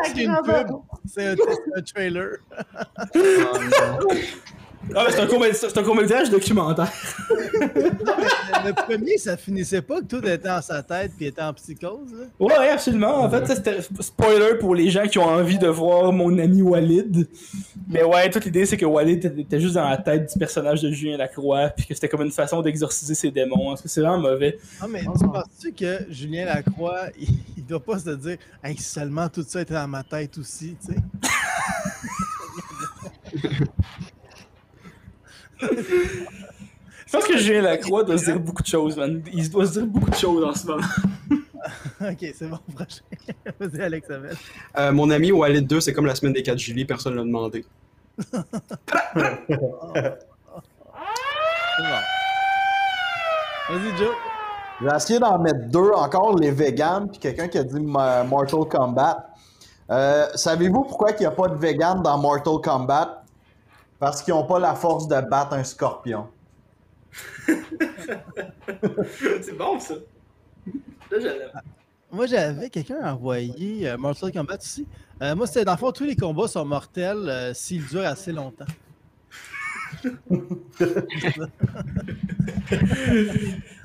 C'est une pub. C'est un, c'est un trailer. Ah, mais c'est un court- c'est un court métrage documentaire. Le premier, ça finissait pas que tout était en sa tête puis était en psychose. Là. Ouais, absolument. En fait, c'était spoiler pour les gens qui ont envie de voir mon ami Walid. Mais ouais, toute l'idée, c'est que Walid était- juste dans la tête du personnage de Julien Lacroix, puis que c'était comme une façon d'exorciser ses démons. C'est vraiment mauvais? Ah, mais tu penses-tu que Julien Lacroix, il, il doit pas se dire hey, seulement tout ça était dans ma tête aussi, tu sais? Je pense que Julien Lacroix doit se dire beaucoup de choses, man. Il doit se dire beaucoup de choses en ce moment. ok, c'est bon, prochain. Vas-y, Alex Abel. Euh, mon ami Walid 2, c'est comme la semaine des 4 juillet, personne ne l'a demandé. C'est bon. Vas-y, Joe. J'ai essayé d'en mettre deux encore, les vegans, puis quelqu'un qui a dit Mortal Kombat. Euh, Savez-vous pourquoi il n'y a pas de vegan dans Mortal Kombat? Parce qu'ils n'ont pas la force de battre un scorpion. c'est bon, ça. Là, je l'aime. Moi, j'avais quelqu'un envoyé euh, Mortal Kombat aussi. Euh, moi, c'était dans le fond, tous les combats sont mortels euh, s'ils durent assez longtemps.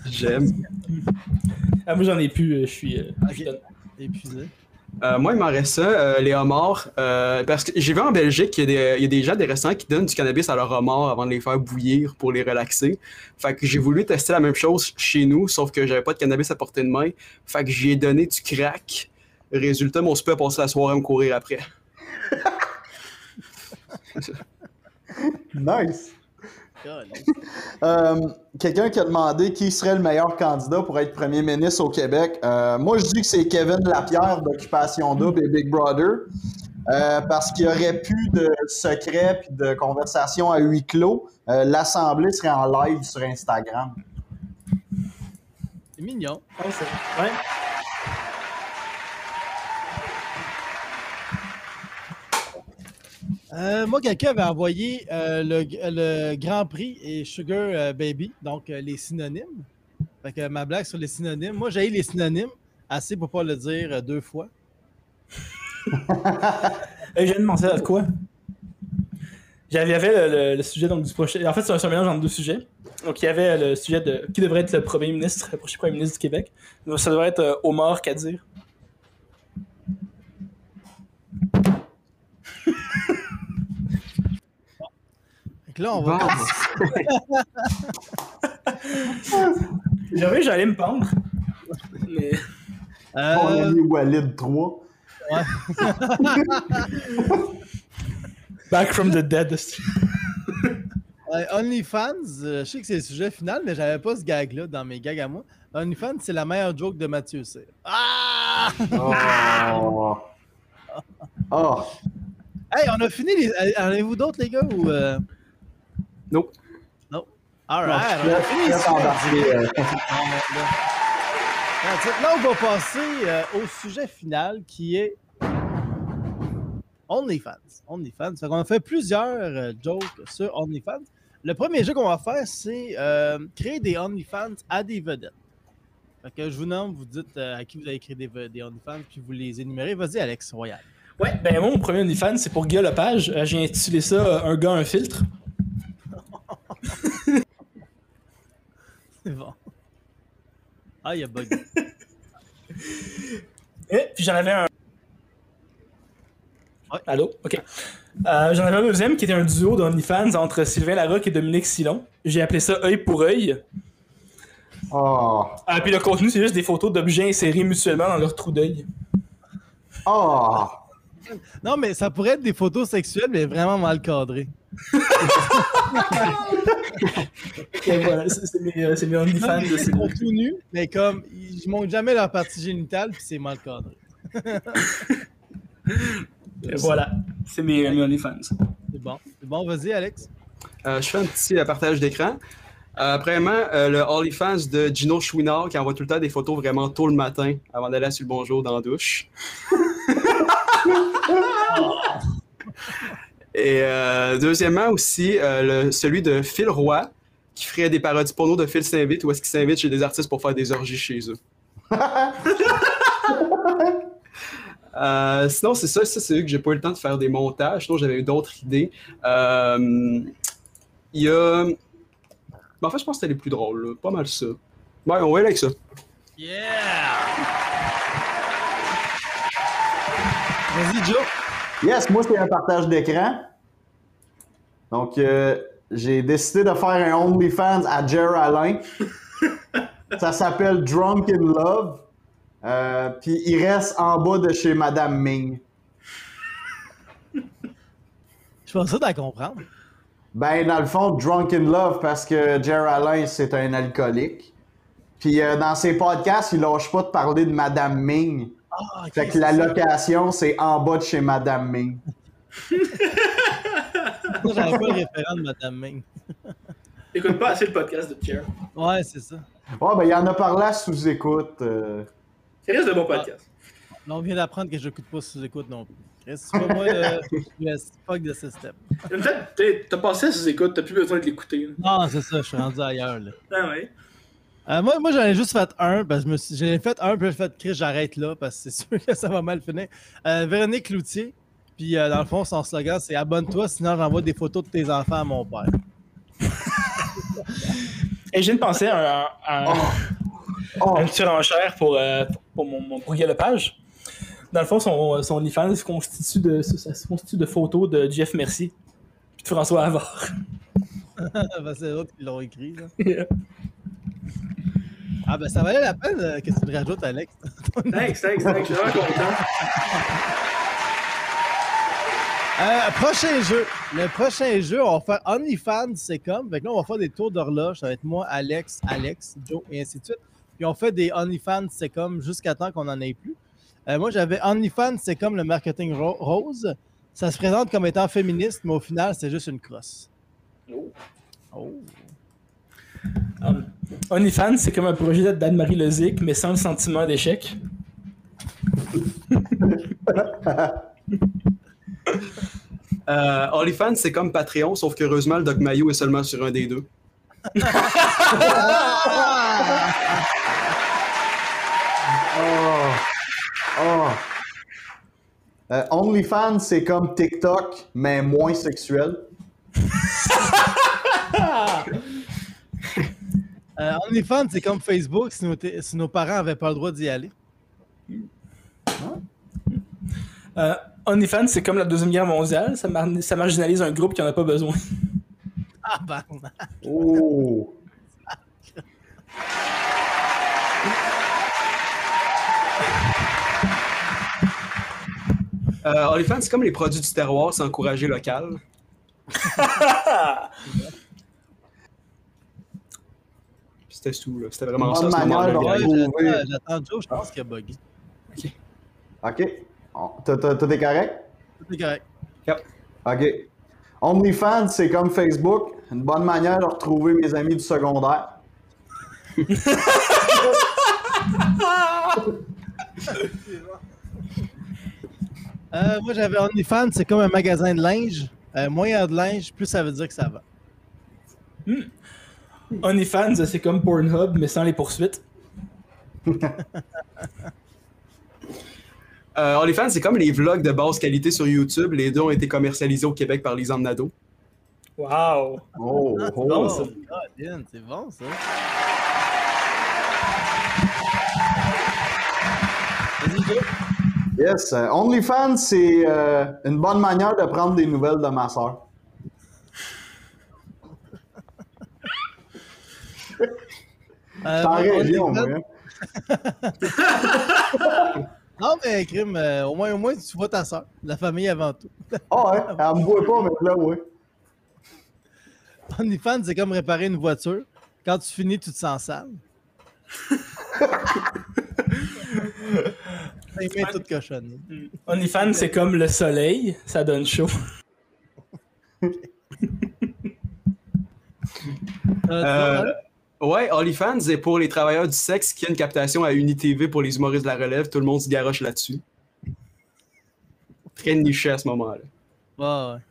J'aime. Ah, moi, j'en ai plus. euh, Je suis. euh. Épuisé. Euh, moi, il m'en reste ça, euh, les homards. euh, parce que j'ai vu en Belgique qu'il y, a des- gens, des restaurants qui donnent du cannabis à leurs homards avant de les faire bouillir pour les relaxer. Fait que j'ai voulu tester la même chose chez nous, sauf que j'avais pas de cannabis à portée de main. Fait que j'y ai donné du crack. Résultat, mon super a passé la soirée à me courir après. Nice! Euh, Quelqu'un qui a demandé qui serait le meilleur candidat pour être premier ministre au Québec. Euh, moi, je dis que c'est Kevin Lapierre d'Occupation Double et Big Brother. euh, parce qu'il y aurait plus de secrets puis de conversations à huis clos. Euh, L'Assemblée serait en live sur Instagram. C'est mignon. Ouais, c'est- ouais. Euh, moi, quelqu'un avait envoyé euh, le, Grand Prix et Sugar euh, Baby, donc les synonymes. Fait que ma blague sur les synonymes. Moi, j'ai les synonymes, assez pour pas le dire deux fois. De penser à quoi? J'avais- Il y avait le, sujet donc, du prochain. En fait, c'est un, mélange entre deux sujets. Donc, il y avait le sujet de qui devrait être le premier ministre, le prochain premier ministre du Québec. Donc, ça devrait être Omar Kadir. Que là, on va. Bon. J'avais j'allais me pendre. Mais. Euh, On a mis Walid 3. Back from the dead. euh, OnlyFans, euh, je sais que c'est le sujet final, mais j'avais pas ce gag-là dans mes gags à moi. OnlyFans, c'est la meilleure joke de Mathieu Cyr. Ah! Oh. Oh. Hey, on a fini les. En avez-vous d'autres, les gars, ou. Nope. Non. Alright, Je on. Là, on va passer euh, au sujet final qui est OnlyFans. OnlyFans. Fait qu'on a fait plusieurs euh, jokes sur OnlyFans. Le premier jeu qu'on va faire, c'est euh, créer des OnlyFans à des vedettes. Fait que je vous nomme, vous dites euh, à qui vous avez créé des, OnlyFans, puis vous les énumérez. Vas-y, Alex Royal. Ouais, ben moi, mon premier OnlyFans, c'est pour Guillaume Lepage. Euh, J'ai intitulé ça euh, Un gars, un filtre. Bon. Ah, il y a bug. Et puis j'en avais un. Ouais. Allô? Ok. Euh, j'en avais un deuxième qui était un duo d'OnlyFans entre Sylvain Larocque et Dominique Silon. J'ai appelé ça œil pour œil. Oh. Ah, puis le contenu, c'est juste des photos d'objets insérés mutuellement dans leur trou d'œil. Oh. Non, mais ça pourrait être des photos sexuelles, mais vraiment mal cadrées. Et voilà, c'est mes, euh, c'est mes OnlyFans de Ils ces sont tout nus, mais comme ils montrent jamais leur partie génitale, puis c'est mal cadré. Et Voilà, c'est mes, mes OnlyFans. C'est bon. C'est bon, vas-y, Alex. Euh, je fais un petit euh, partage d'écran. Euh, premièrement, euh, le OnlyFans de Gino Chouinard qui envoie tout le temps des photos vraiment tôt le matin avant d'aller sur le bonjour dans la douche. Et euh, deuxièmement aussi, euh, le- celui de Phil Roy qui ferait des parodies porno de Phil s'invite ou est-ce qu'il s'invite chez des artistes pour faire des orgies chez eux. Euh, sinon, c'est ça, ça c'est eux que j'ai pas eu le temps de faire des montages. Sinon, j'avais eu d'autres idées. Euh, il y a. Ben, en fait, je pense que c'était les plus drôles. là. Pas mal ça. Ouais, on va aller avec ça. Yeah! Vas-y, Joe. Yes, moi, c'est un partage d'écran. Donc, euh, j'ai décidé de faire un OnlyFans à Jer Alain. Ça s'appelle Drunk in Love. Euh, Puis il reste en bas de chez Madame Ming. Je pense ça d'en comprendre. Ben, dans le fond, Drunk in Love, parce que Jer Alain, c'est un alcoolique. Puis euh, dans ses podcasts, il lâche pas de parler de Madame Ming. Ah, Fait que la ça. location, c'est en bas de chez Madame Ming. Moi, j'avais pas le référent de Madame Ming. Écoute pas assez le podcast de Pierre. Ouais, c'est ça. Ouais, ben, il en a parlé à sous-écoute. euh. C'est reste de bon podcast. Là, on vient d'apprendre que je n'écoute pas sous écoute non plus. Chris, c'est pas moi le fuck de système. Peut-être, t'as passé à sous écoute, t'as plus besoin de l'écouter. Non, c'est ça, je suis rendu ailleurs. Là. Ah ouais. Euh, moi, moi j'en ai juste fait un, parce que je me suis- j'en ai fait un, puis j'ai fait Chris, j'arrête là, parce que c'est sûr que ça va mal finir. Euh, Véronique Cloutier, puis euh, dans le fond, son slogan, c'est Abonne-toi, sinon j'envoie des photos de tes enfants à mon père. Et de penser à un, à Oh, à une surenchère pour, euh, pour mon, mon Lepage. Dans le fond, son, son OnlyFans se constitue de, ça se constitue de photos de Jeff Mercier puis de François Havard. Ben, c'est eux qui l'ont écrit. Là. Ah ben ça valait la peine euh, que tu rajoutes, Alex. thanks, thanks, thanks. Je suis vraiment content. Euh, prochain jeu. Le prochain jeu, on va faire OnlyFans, c'est comme. Fait que là, on va faire des tours d'horloge. Ça va être moi, Alex, Alex, Joe, et ainsi de suite. Puis on fait des OnlyFans, c'est comme jusqu'à temps qu'on en ait plus. Euh, moi, j'avais OnlyFans, c'est comme le marketing ro- rose. Ça se présente comme étant féministe, mais au final, c'est juste une crosse. Oh. Um, OnlyFans, c'est comme un projet d'Anne-Marie Lezic, mais sans le sentiment d'échec. Euh, OnlyFans, c'est comme Patreon, sauf qu'heureusement, le Doc Mayo est seulement sur un des deux. Oh. Oh. Euh, OnlyFans, c'est comme TikTok, mais moins sexuel. Euh, OnlyFans, c'est comme Facebook si nos, t- si nos parents n'avaient pas le droit d'y aller. Euh, OnlyFans, c'est comme la Deuxième Guerre mondiale, ça, mar- ça marginalise un groupe qui en a pas besoin. Ah, ben. Oh. Euh, OnlyFans, c'est comme les produits du terroir, c'est encourager local. C'était tout, là. C'était vraiment Bonne ça, j'attends- Joe, je pense qu'il a bugué. OK. Oh, t'as- t'as- Tout est correct? Tout est correct. OK. OnlyFans, c'est comme Facebook. Une bonne manière de retrouver mes amis du secondaire. Euh, moi, j'avais OnlyFans, c'est comme un magasin de linge. Euh, moins il y a de linge, plus ça veut dire que ça va. OnlyFans, c'est comme Pornhub, mais sans les poursuites. Euh, OnlyFans, c'est comme les vlogs de basse qualité sur YouTube. Les deux ont été commercialisés au Québec par Lisanne Nadeau. Wow! Oh, oh. bon, Oh, ça. C'est bon, ça. Vas-y, Joe. Yes. euh, OnlyFans, c'est euh, une bonne manière de prendre des nouvelles de ma soeur. Euh, T'es en région, moi. hein. Non, mais crime, euh, au moins, au moins, tu vois ta soeur. La famille avant tout. Ah ouais, elle me voit pas, mais là, ouais. OnlyFans, c'est comme réparer une voiture. Quand tu finis, tu te sens sale. Les mains toutes cochonnées. OnlyFans, c'est comme le soleil, ça donne chaud. Euh, Euh, ouais, OnlyFans, c'est pour les travailleurs du sexe qui a une captation à UniTV pour les humoristes de la relève. Tout le monde se garoche là-dessus. Très niché à ce moment-là. Ouais, ouais.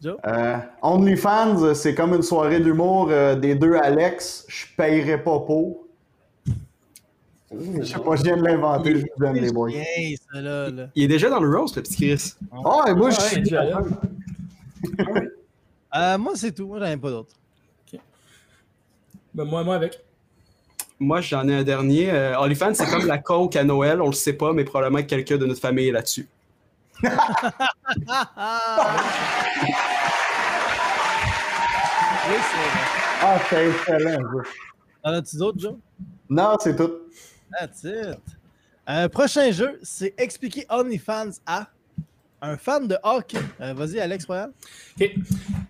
Joe? Euh, OnlyFans, c'est comme une soirée d'humour euh, des deux Alex. Je payerai pas pour. Je sais pas, je viens de l'inventer, je vous donne les boys. Bien, ça, là, là. Il est déjà dans le roast, le petit Chris. Ah, et moi, je Ouais, suis. déjà là. Euh, moi, c'est tout. Moi, j'en ai pas d'autres. Ben, moi, moi avec. Moi, j'en ai un dernier. Euh, OnlyFans, c'est comme la coke à Noël. On le sait pas, mais probablement que quelqu'un de notre famille est là-dessus. Oui, c'est vrai. Ah, c'est excellent, ça. En as-tu d'autres, Joe? Non, c'est tout. That's it. Euh, prochain jeu, c'est expliquer OnlyFans à un fan de hockey. Euh, Vas-y, Alex Royal. Ok. Tu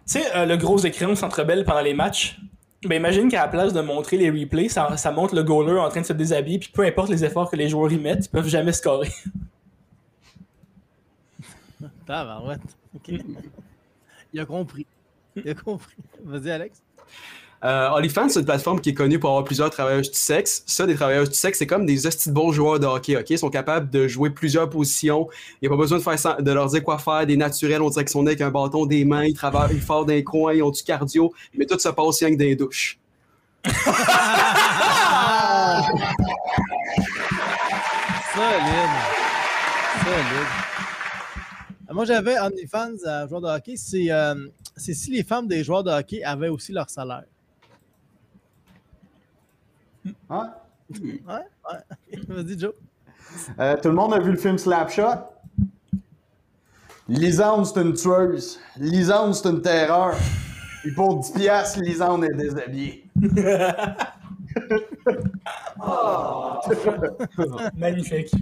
sais, euh, le gros écran centre belle pendant les matchs. Ben, imagine qu'à la place de montrer les replays, ça, ça montre le goaler en train de se déshabiller, puis peu importe les efforts que les joueurs y mettent, ils peuvent jamais scorer. Tabarouette. OK. Il a compris. Il a compris. Vas-y, Alex. Euh, OnlyFans, c'est une plateforme qui est connue pour avoir plusieurs travailleurs du sexe. Ça, des travailleurs du sexe, c'est comme des hosties de bons joueurs de hockey, OK? Ils sont capables de jouer plusieurs positions. Il n'y a pas besoin de, faire de leur dire quoi faire, des naturels. On dirait qu'ils sont nés avec un bâton, des mains, ils travaillent fort dans les coins, ils ont du cardio, mais tout se passe rien que les douches. Solide. Solide. Euh, Moi, j'avais OnlyFans à joueur de hockey. Euh, c'est si les femmes des joueurs de hockey avaient aussi leur salaire. Hein? Ouais, ouais. Vas-y, Joe. Euh, tout le monde a vu le film Slapshot? Lisande, c'est une tueuse. Lisande, c'est une terreur. Et pour 10 piastres, Lisande est déshabillée. Magnifique.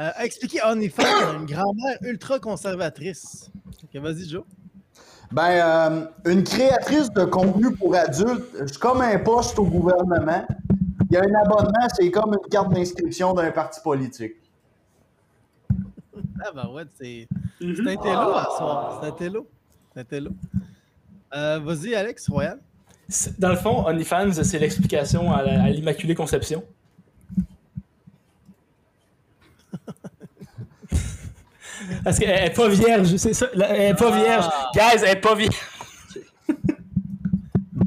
Euh, expliquer OnlyFans à une grand-mère ultra conservatrice. Ok, vas-y, Joe. Ben, euh, une créatrice de contenu pour adultes, je suis comme un poste au gouvernement. Il y a un abonnement, c'est comme une carte d'inscription d'un parti politique. Ah, ben ouais, c'est un télo à soir. C'est un télo. C'est un télo. Euh, Vas-y, Alex, Royal. Dans le fond, OnlyFans, c'est l'explication à l'Immaculée Conception. Parce qu'elle est pas vierge, c'est ça. Elle est pas Ah. vierge. Guys, elle est pas vierge.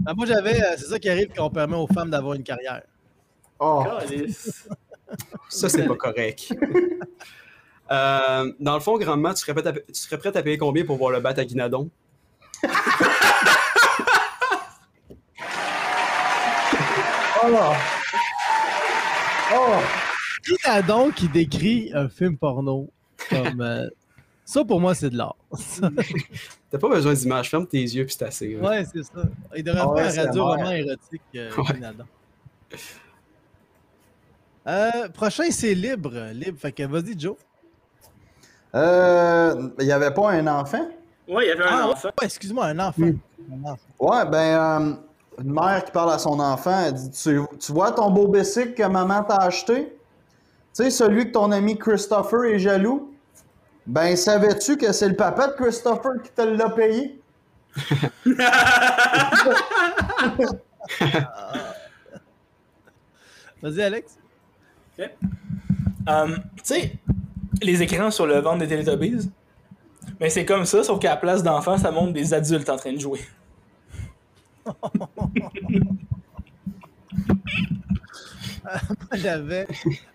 Ah, moi, j'avais. euh, c'est ça qui arrive quand on permet aux femmes d'avoir une carrière. Oh. Ça, c'est pas correct. Euh, dans le fond, grandement, tu serais, prêt à, tu serais prêt à payer combien pour voir le bat à Guinadon? Oh. Oh. Qui a donc qui décrit un film porno comme. euh, ça, pour moi, c'est de l'art. T'as pas besoin d'images, ferme tes yeux puis c'est assez. ouais, c'est ça. Il devrait Ah faire un radio-roman vrai. érotique, euh, Ouais. Euh, prochain, c'est libre. Libre. Fait que vas-y, Joe. Euh, il n'y avait pas un enfant? Ouais, il y avait un Ah, enfant. ouais, excuse-moi, un enfant. Hmm. Un enfant. Ouais, ben, euh, une mère qui parle à son enfant, elle dit Tu, tu vois ton beau bicycle que maman t'a acheté? Sais, celui que ton ami Christopher est jaloux Ben, savais-tu que c'est le papa de Christopher qui te l'a payé? Vas-y, Alex. Um, tu sais, les écrans sur le ventre des Teletubbies, mais c'est comme ça, sauf qu'à la place d'enfants, ça montre des adultes en train de jouer. J'avais.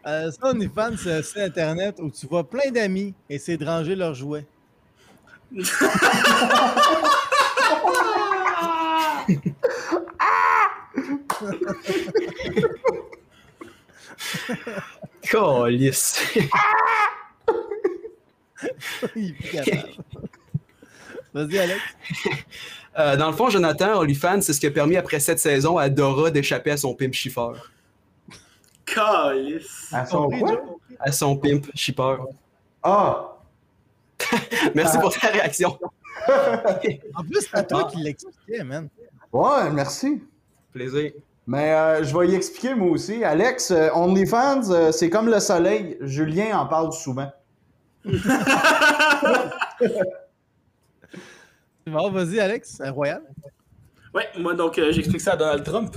Euh, ça, OnlyFans, c'est un site internet où tu vois plein d'amis essayer de ranger leurs jouets. Calice. Vas-y, Alex. Euh, dans le fond, Jonathan, OnlyFans, c'est ce qui a permis après cette saison à Dora d'échapper à son pimp shipper. Calice. À son quoi? À son pimp shipper. Ah Merci pour ta réaction. En plus, c'est toi qui l'expliquais, man. Ouais, merci. Plaisir. Mais euh, je vais y expliquer moi aussi. Alex, euh, OnlyFans, euh, c'est comme le soleil. Julien en parle souvent. Bon, vas-y, Alex. Un royal. Ouais, moi donc euh, j'explique ça à Donald Trump.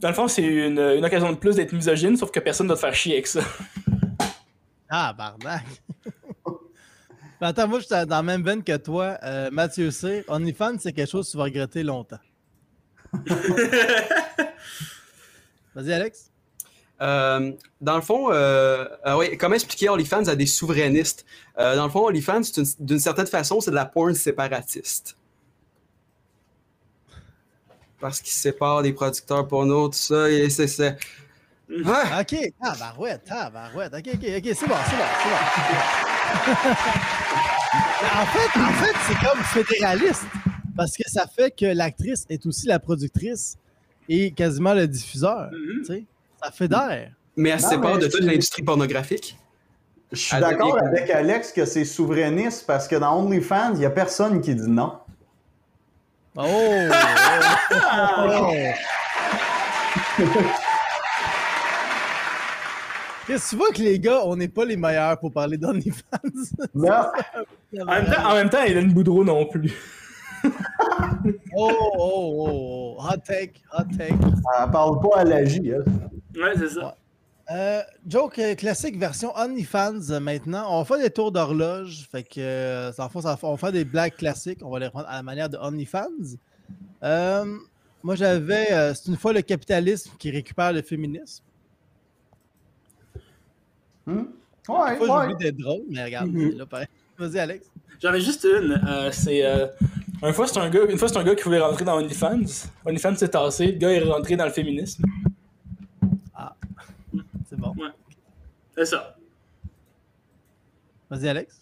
Dans le fond, c'est une, une occasion de plus d'être misogyne, sauf que personne ne va te faire chier avec ça. Ah, barnac. Mais attends, moi, je suis dans la même veine que toi. Euh, Mathieu C. OnlyFans, c'est quelque chose que tu vas regretter longtemps. Vas-y, Alex. Euh, dans le fond, euh, ah oui, comment expliquer OnlyFans à des souverainistes? Euh, dans le fond, OnlyFans, d'une certaine façon, c'est de la porn séparatiste. Parce qu'ils séparent des producteurs porno, tout ça, et c'est... c'est- Ouais. OK. Ah, barouette. Ah, barouette. OK, OK, OK. C'est bon, c'est bon, c'est bon. En fait, en fait c'est comme fédéraliste. Parce que ça fait que l'actrice est aussi la productrice et quasiment le diffuseur. Tu sais, ça fédère. Mais elle se sépare de toute l'industrie pornographique? Je suis d'accord avec Alex que c'est souverainiste parce que dans OnlyFans, il n'y a personne qui dit non. Oh! oh. Qu'est-ce que tu vois que les gars, on n'est pas les meilleurs pour parler d'OnlyFans? Non. En même temps, en même temps Hélène Boudreau non plus. Oh, oh, oh, oh. Hot take, hot take. Elle parle pas à la J. elle. Ouais, c'est ça. Euh, joke euh, classique version OnlyFans euh, maintenant. On faire des tours d'horloge. Fait que, ça on faire des blagues classiques. On va les prendre à la manière de OnlyFans. Euh, moi, j'avais. euh, c'est une fois le capitalisme qui récupère le féminisme. Hmm? Des Ouais, fois, ouais. d'être drôle, mais regarde, là, pareil. Vas-y, Alex. J'en ai juste une. euh, c'est. euh, une fois, c'est un gars, une fois, c'est un gars qui voulait rentrer dans OnlyFans. OnlyFans s'est tassé. Le gars est rentré dans le féminisme. C'est bon. C'est ça. Vas-y, Alex.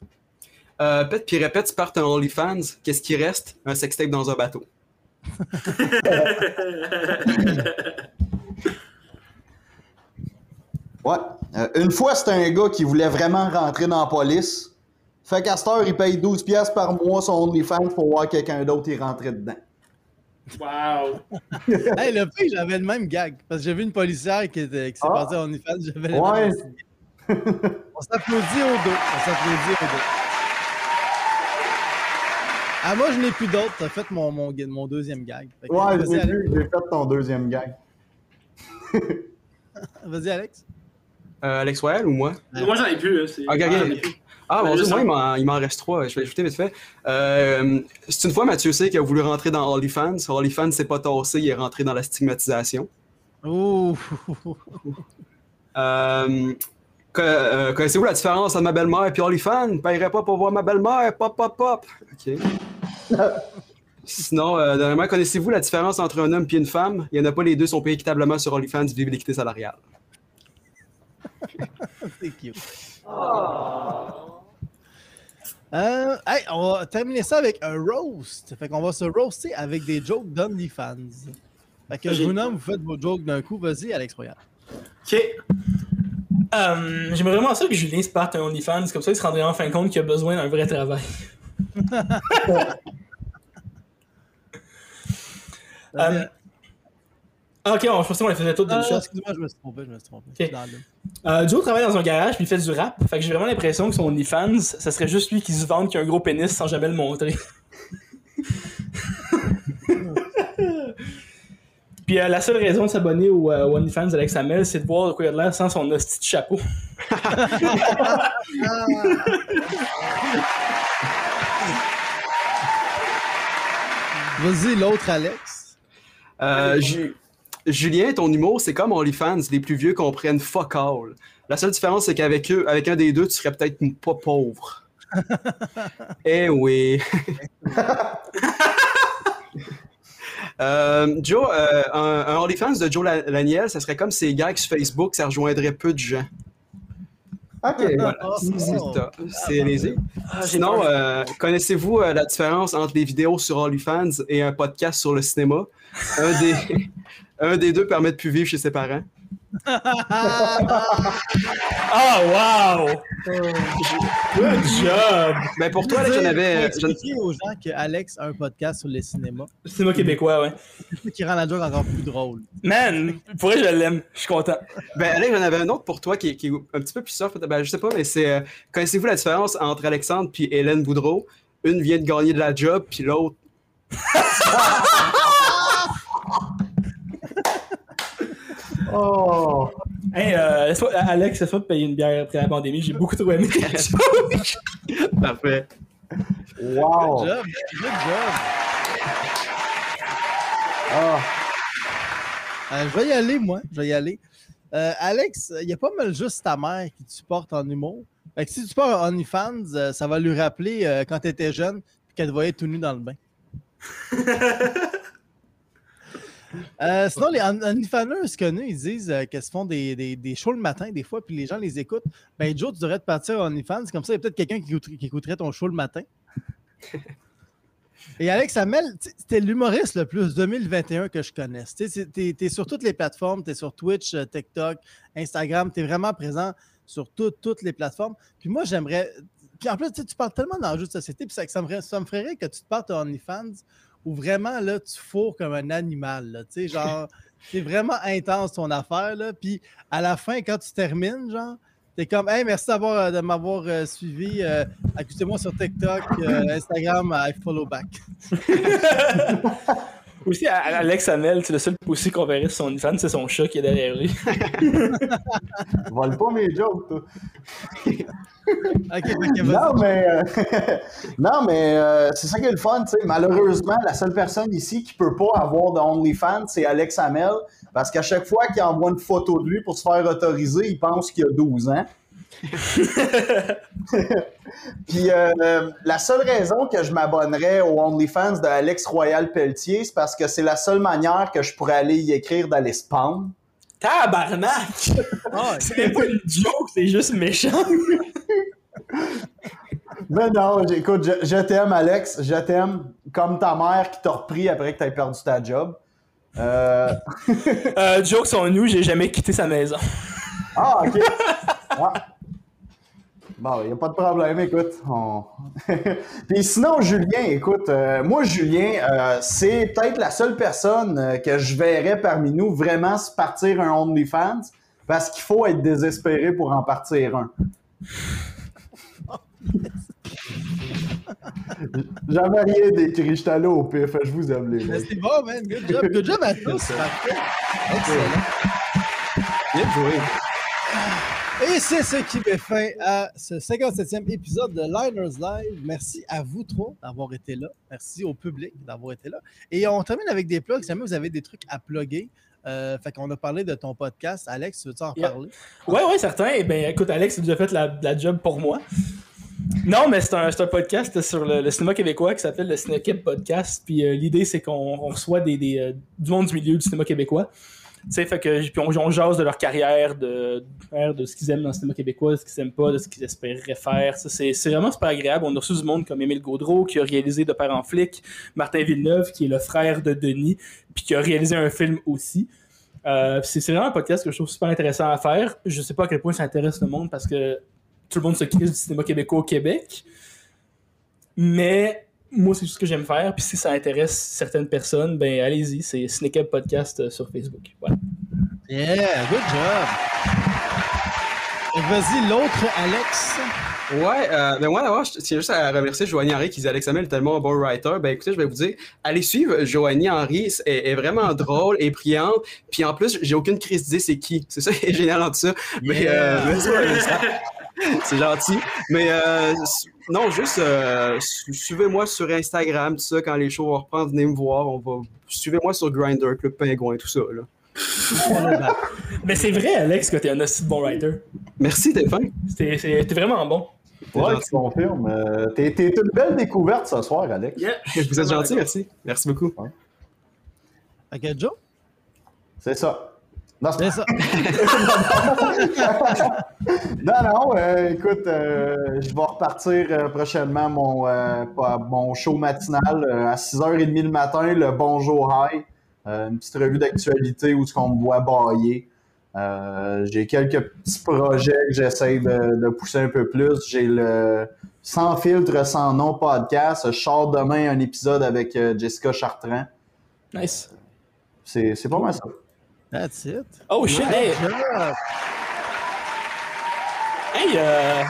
Euh, pète puis répète, tu partes un OnlyFans, qu'est-ce qui reste? Un sextape dans un bateau. Ouais. Euh, une fois, c'était un gars qui voulait vraiment rentrer dans la police. Fait qu'à cette heure, il paye 12$ piastres par mois son OnlyFans pour voir quelqu'un d'autre y rentrer dedans. Wow! Hey, le pire, j'avais le même gag. Parce que j'ai vu une policière qui, était, qui s'est Ah. passée en OnlyFans. J'avais le Ouais. même On s'applaudit au dos. On s'applaudit au dos. Ah, moi, je n'ai plus d'autres. T'as fait mon, mon, mon deuxième gag. Fait Ouais, j'ai vu, j'ai fait ton deuxième gag. Vas-y, Alex. Euh, Alex Royal ou moi? Moi, j'en ai plus. là, ok. Ah, j'en ai plus. Ah, Ben, Dieu, juste moi, il m'en- reste trois. Je vais ajouter vite fait. Euh, c'est une fois Mathieu C qui a voulu rentrer dans OnlyFans. OnlyFans s'est pas tassé, il est rentré dans la stigmatisation. Ouh. Euh, euh, Connaissez-vous la différence entre ma belle-mère et OnlyFans? Ne paierait pas pour voir ma belle-mère. Pop, pop, pop. OK. Sinon, euh, dernièrement, connaissez-vous la différence entre un homme et une femme? Il n'y en a pas, les deux sont payés équitablement sur OnlyFans, vive l'équité salariale. C'est cute. Euh, hey, on va terminer ça avec un roast. Fait qu'on va se roaster avec des jokes d'OnlyFans. Fait que je vous nomme, vous faites vos jokes d'un coup. Vas-y, Alex Royal. Ok. Euh, J'aimerais vraiment ça que Julien se parte un OnlyFans, comme ça il se rendrait en fin compte qu'il a besoin d'un vrai travail. Euh, ok, on, je pensais qu'on les faisait toutes d'une Ah, shot. excuse-moi, je me suis trompé, je me suis trompé. Ok. Je suis dans le- Euh, Joe travaille dans un garage puis il fait du rap. Fait que j'ai vraiment l'impression que son OnlyFans, ça serait juste lui qui se vante qu'il a un gros pénis sans jamais le montrer. puis euh, la seule raison de s'abonner au, euh, OnlyFans d'Alex Hamel, c'est de voir de quoi il a de l'air sans son hostie de chapeau. Vas-y, l'autre Alex. Euh, Ju- Julien, ton humour, c'est comme OnlyFans, les plus vieux comprennent fuck all. La seule différence, c'est qu'avec eux, avec un des deux, tu serais peut-être pas pauvre. eh oui. Euh, Joe, euh, un, un OnlyFans de Joe La- Laniel, ça serait comme ses gags sur Facebook, ça rejoindrait peu de gens. Ok. Voilà, c'est c'est ça. C'est les Sinon, euh, connaissez-vous euh, la différence entre les vidéos sur OnlyFans et un podcast sur le cinéma? Un des, un des deux permet de plus vivre chez ses parents. Ah, wow! Good job! Ben pour toi, là, j'en avais. Expliquer aux gens que Alex a un podcast sur les cinémas. Cinéma québécois, ouais. C'est ça qui rend la joke encore plus drôle. Man, pour vrai, je l'aime. Je suis content. Ben Alex, j'en avais un autre pour toi qui, est- qui est un petit peu plus soft. Ben je sais pas, mais c'est. euh, connaissez-vous la différence entre Alexandre puis Hélène Boudreau? Une vient de gagner de la job, puis l'autre. Oh! Hey, euh, Alex, laisse-moi te payer une bière après la pandémie. J'ai beaucoup trop aimé ta joke. Parfait. Wow! Good job, good job. Ah. Euh, je vais y aller, moi. Je vais y aller. Euh, Alex, il y a pas mal juste ta mère qui te supporte en humour. Fait que si tu pars en OnlyFans, euh, ça va lui rappeler euh, quand tu étais jeune et qu'elle te voyait tout nu dans le bain. Euh, sinon, les On- OnlyFanners connus, ils disent euh, qu'elles se font des, des, des shows le matin, des fois, puis les gens les écoutent. Ben, Joe, tu devrais te partir en OnlyFans. Comme ça, il y a peut-être quelqu'un qui, écouterait- qui écouterait ton show le matin. Et Alex Hamel, c'était l'humoriste le plus 2021 que je connaisse. Tu es sur toutes les plateformes, tu es sur Twitch, euh, TikTok, Instagram, tu es vraiment présent sur tout- toutes les plateformes. Puis moi, j'aimerais. Puis en plus, tu parles tellement d'enjeux de société, puis ça, ça, me, ferait- ça me ferait que tu te partes à OnlyFans où vraiment, là, tu fourres comme un animal. là. Tu sais, genre, c'est vraiment intense ton affaire, là. Puis à la fin, quand tu termines, genre, t'es comme, hey, merci d'avoir, euh, de m'avoir euh, suivi. Euh, Écoutez-moi sur TikTok, euh, Instagram, I follow back. Aussi, Alex Hamel, c'est le seul aussi qu'on verrait sur son OnlyFans, c'est son chat qui est derrière lui. Vole pas mes jokes, toi. Non, mais, euh, non, mais euh, c'est ça qui est le fun. tu sais. Malheureusement, la seule personne ici qui peut pas avoir de OnlyFans, c'est Alex Hamel. Parce qu'à chaque fois qu'il envoie une photo de lui pour se faire autoriser, il pense qu'il a 12 ans. Puis euh, la seule raison que je m'abonnerais au OnlyFans de Alex Royal Pelletier, c'est parce que c'est la seule manière que je pourrais aller y écrire d'aller spam. Tabarnak! C'est même pas une joke, c'est juste méchant. Mais non, écoute, je, je t'aime, Alex. Je t'aime. Comme ta mère qui t'a repris après que t'aies perdu ta job. Euh... Euh, jokes sont nous, j'ai jamais quitté sa maison. Ah, ok. Ah. Bon, il n'y a pas de problème, écoute. on- Puis sinon, Julien, écoute, euh, moi, Julien, euh, c'est peut-être la seule personne euh, que je verrais parmi nous vraiment se partir un OnlyFans parce qu'il faut être désespéré pour en partir un. J'avais rien d'écrit, j'étais allé au pif, je vous aime les c'est bon, man. Good job. Good job à tous. Parfait. Excellent. Bien joué. Et c'est ce qui met fin à ce 57e épisode de Liners Live. Merci à vous trois d'avoir été là. Merci au public d'avoir été là. Et on termine avec des plugs. Si jamais vous avez des trucs à plugger, euh, fait qu'on a parlé de ton podcast. Alex, tu veux-tu en Yeah. parler? Ouais, ouais, certain. Eh ben, écoute, Alex, tu as déjà fait la, la job pour moi. Non, mais c'est un, un podcast sur le, le cinéma québécois qui s'appelle le Cinecab Podcast. Puis euh, l'idée, c'est qu'on on reçoit des, des, euh, du monde du milieu du cinéma québécois. Sais, fait que, puis on, on jase de leur carrière, de, de, ce qu'ils aiment dans le cinéma québécois, de ce qu'ils aiment pas, de ce qu'ils espéreraient faire. C'est vraiment super agréable. On a reçu du monde comme Émile Gaudreau, qui a réalisé De Père en flic, Martin Villeneuve, qui est le frère de Denis, puis qui a réalisé un film aussi. Euh, c'est vraiment un podcast que je trouve super intéressant à faire. Je sais pas à quel point ça intéresse le monde parce que tout le monde se crise du cinéma québécois au Québec. Mais moi, c'est juste ce que j'aime faire. Puis si ça intéresse certaines personnes, ben allez-y. C'est Cinecab Podcast euh, sur Facebook. Voilà. Yeah, good job. Et Vas-y, l'autre Alex. Ouais, euh, ben moi d'abord, je tiens juste à remercier Joanie Henry qui dit Alex Hamel est tellement un bon writer. Ben écoutez, je vais vous dire, allez suivre Joanie Henry, est, est vraiment drôle et brillante. Puis en plus, j'ai aucune crise d'idée c'est qui. C'est ça qui est génial en tout ça. Mais euh, mais ça, ça- c'est gentil. Mais euh, non, juste euh, su- suivez-moi sur Instagram, tout ça, quand les shows vont reprendre, venez me voir. On va suivez-moi sur Grindr, Club Pingouin, tout ça. Là. Mais c'est vrai, Alex, que t'es un aussi bon writer. Merci, fin. T'es c'est- t'es vraiment bon. Ouais, gentil. tu confirmes. Euh, T'es t'es une belle découverte ce soir, Alex. Vous êtes gentil, merci. Merci beaucoup. Fait que Joe, C'est ça. Non, c'est ça. Non, non, euh, écoute, euh, je vais repartir euh, prochainement mon, mon show matinal à 6h30 le matin, le Bonjour High. Une petite revue d'actualité où ce qu'on me voit bailler. J'ai quelques petits projets que j'essaie de, de pousser un peu plus. J'ai le Sans filtre, sans nom podcast. Je sors demain un épisode avec Jessica Chartrand. Nice. C'est c'est pas mal ça. That's it. Oh shit, hey, hey, euh,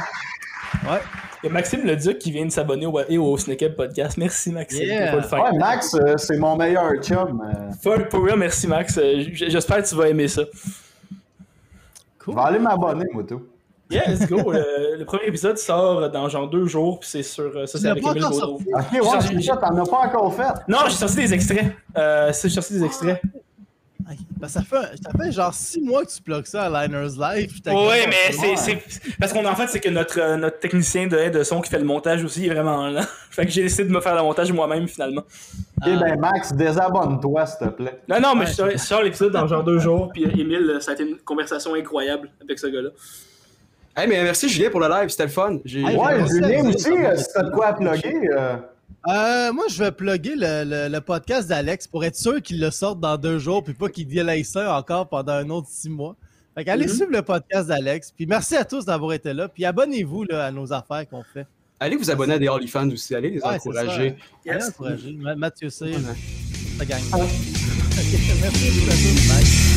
Ouais. il y a Maxime Leduc qui vient de s'abonner au, et au Cinecab Podcast. Merci, Maxime. Yeah. Faut le faire. Ouais, Max, euh, c'est mon meilleur chum. euh, For- pour real, merci, Max. Euh, J'espère que tu vas aimer ça. je Cool. vais aller m'abonner, moi, tout. Yeah, let's go. le, le premier épisode sort dans genre deux jours, puis c'est sur. Ça, Tu c'est avec pas Emile Gaudreau. Ok, ouais, J'ai- c'est ça, t'en as pas encore fait. Non, j'ai sorti des extraits. Euh, j'ai sorti des extraits. Ben, ça, fait, ça fait genre six mois que tu plugues ça à Liners Live. comme- mais c'est, c'est. Parce qu'en fait, c'est que notre, euh, notre technicien de, de son qui fait le montage aussi est vraiment là. fait que j'ai décidé de me faire le montage moi-même finalement. Eh Ah. ben, Max, désabonne-toi, s'il te plaît. Non, non, mais Ouais, je sors- je sors l'épisode dans genre deux jours, puis euh, Emile, ça a été une conversation incroyable avec ce gars-là. Hey, mais merci Julien pour le live, c'était le fun. J'ai- Ouais, merci Julien aussi, euh, si t'as de quoi à plugger. euh, Euh, moi, je vais plugger le, le- le podcast d'Alex pour être sûr qu'il le sorte dans deux jours, puis pas qu'il délaisse ça encore pendant un autre six mois. Fait qu'allez Mhm. suivre le podcast d'Alex. Puis merci à tous d'avoir été là. Puis abonnez-vous là, à nos affaires qu'on fait. Allez vous abonner à des OnlyFans aussi, allez les Ouais, c'est encourager. ça. Allez Yes. encourager. Ma- Mathieu C, Ouais. ça gagne. Ok, merci beaucoup à tous. Bye.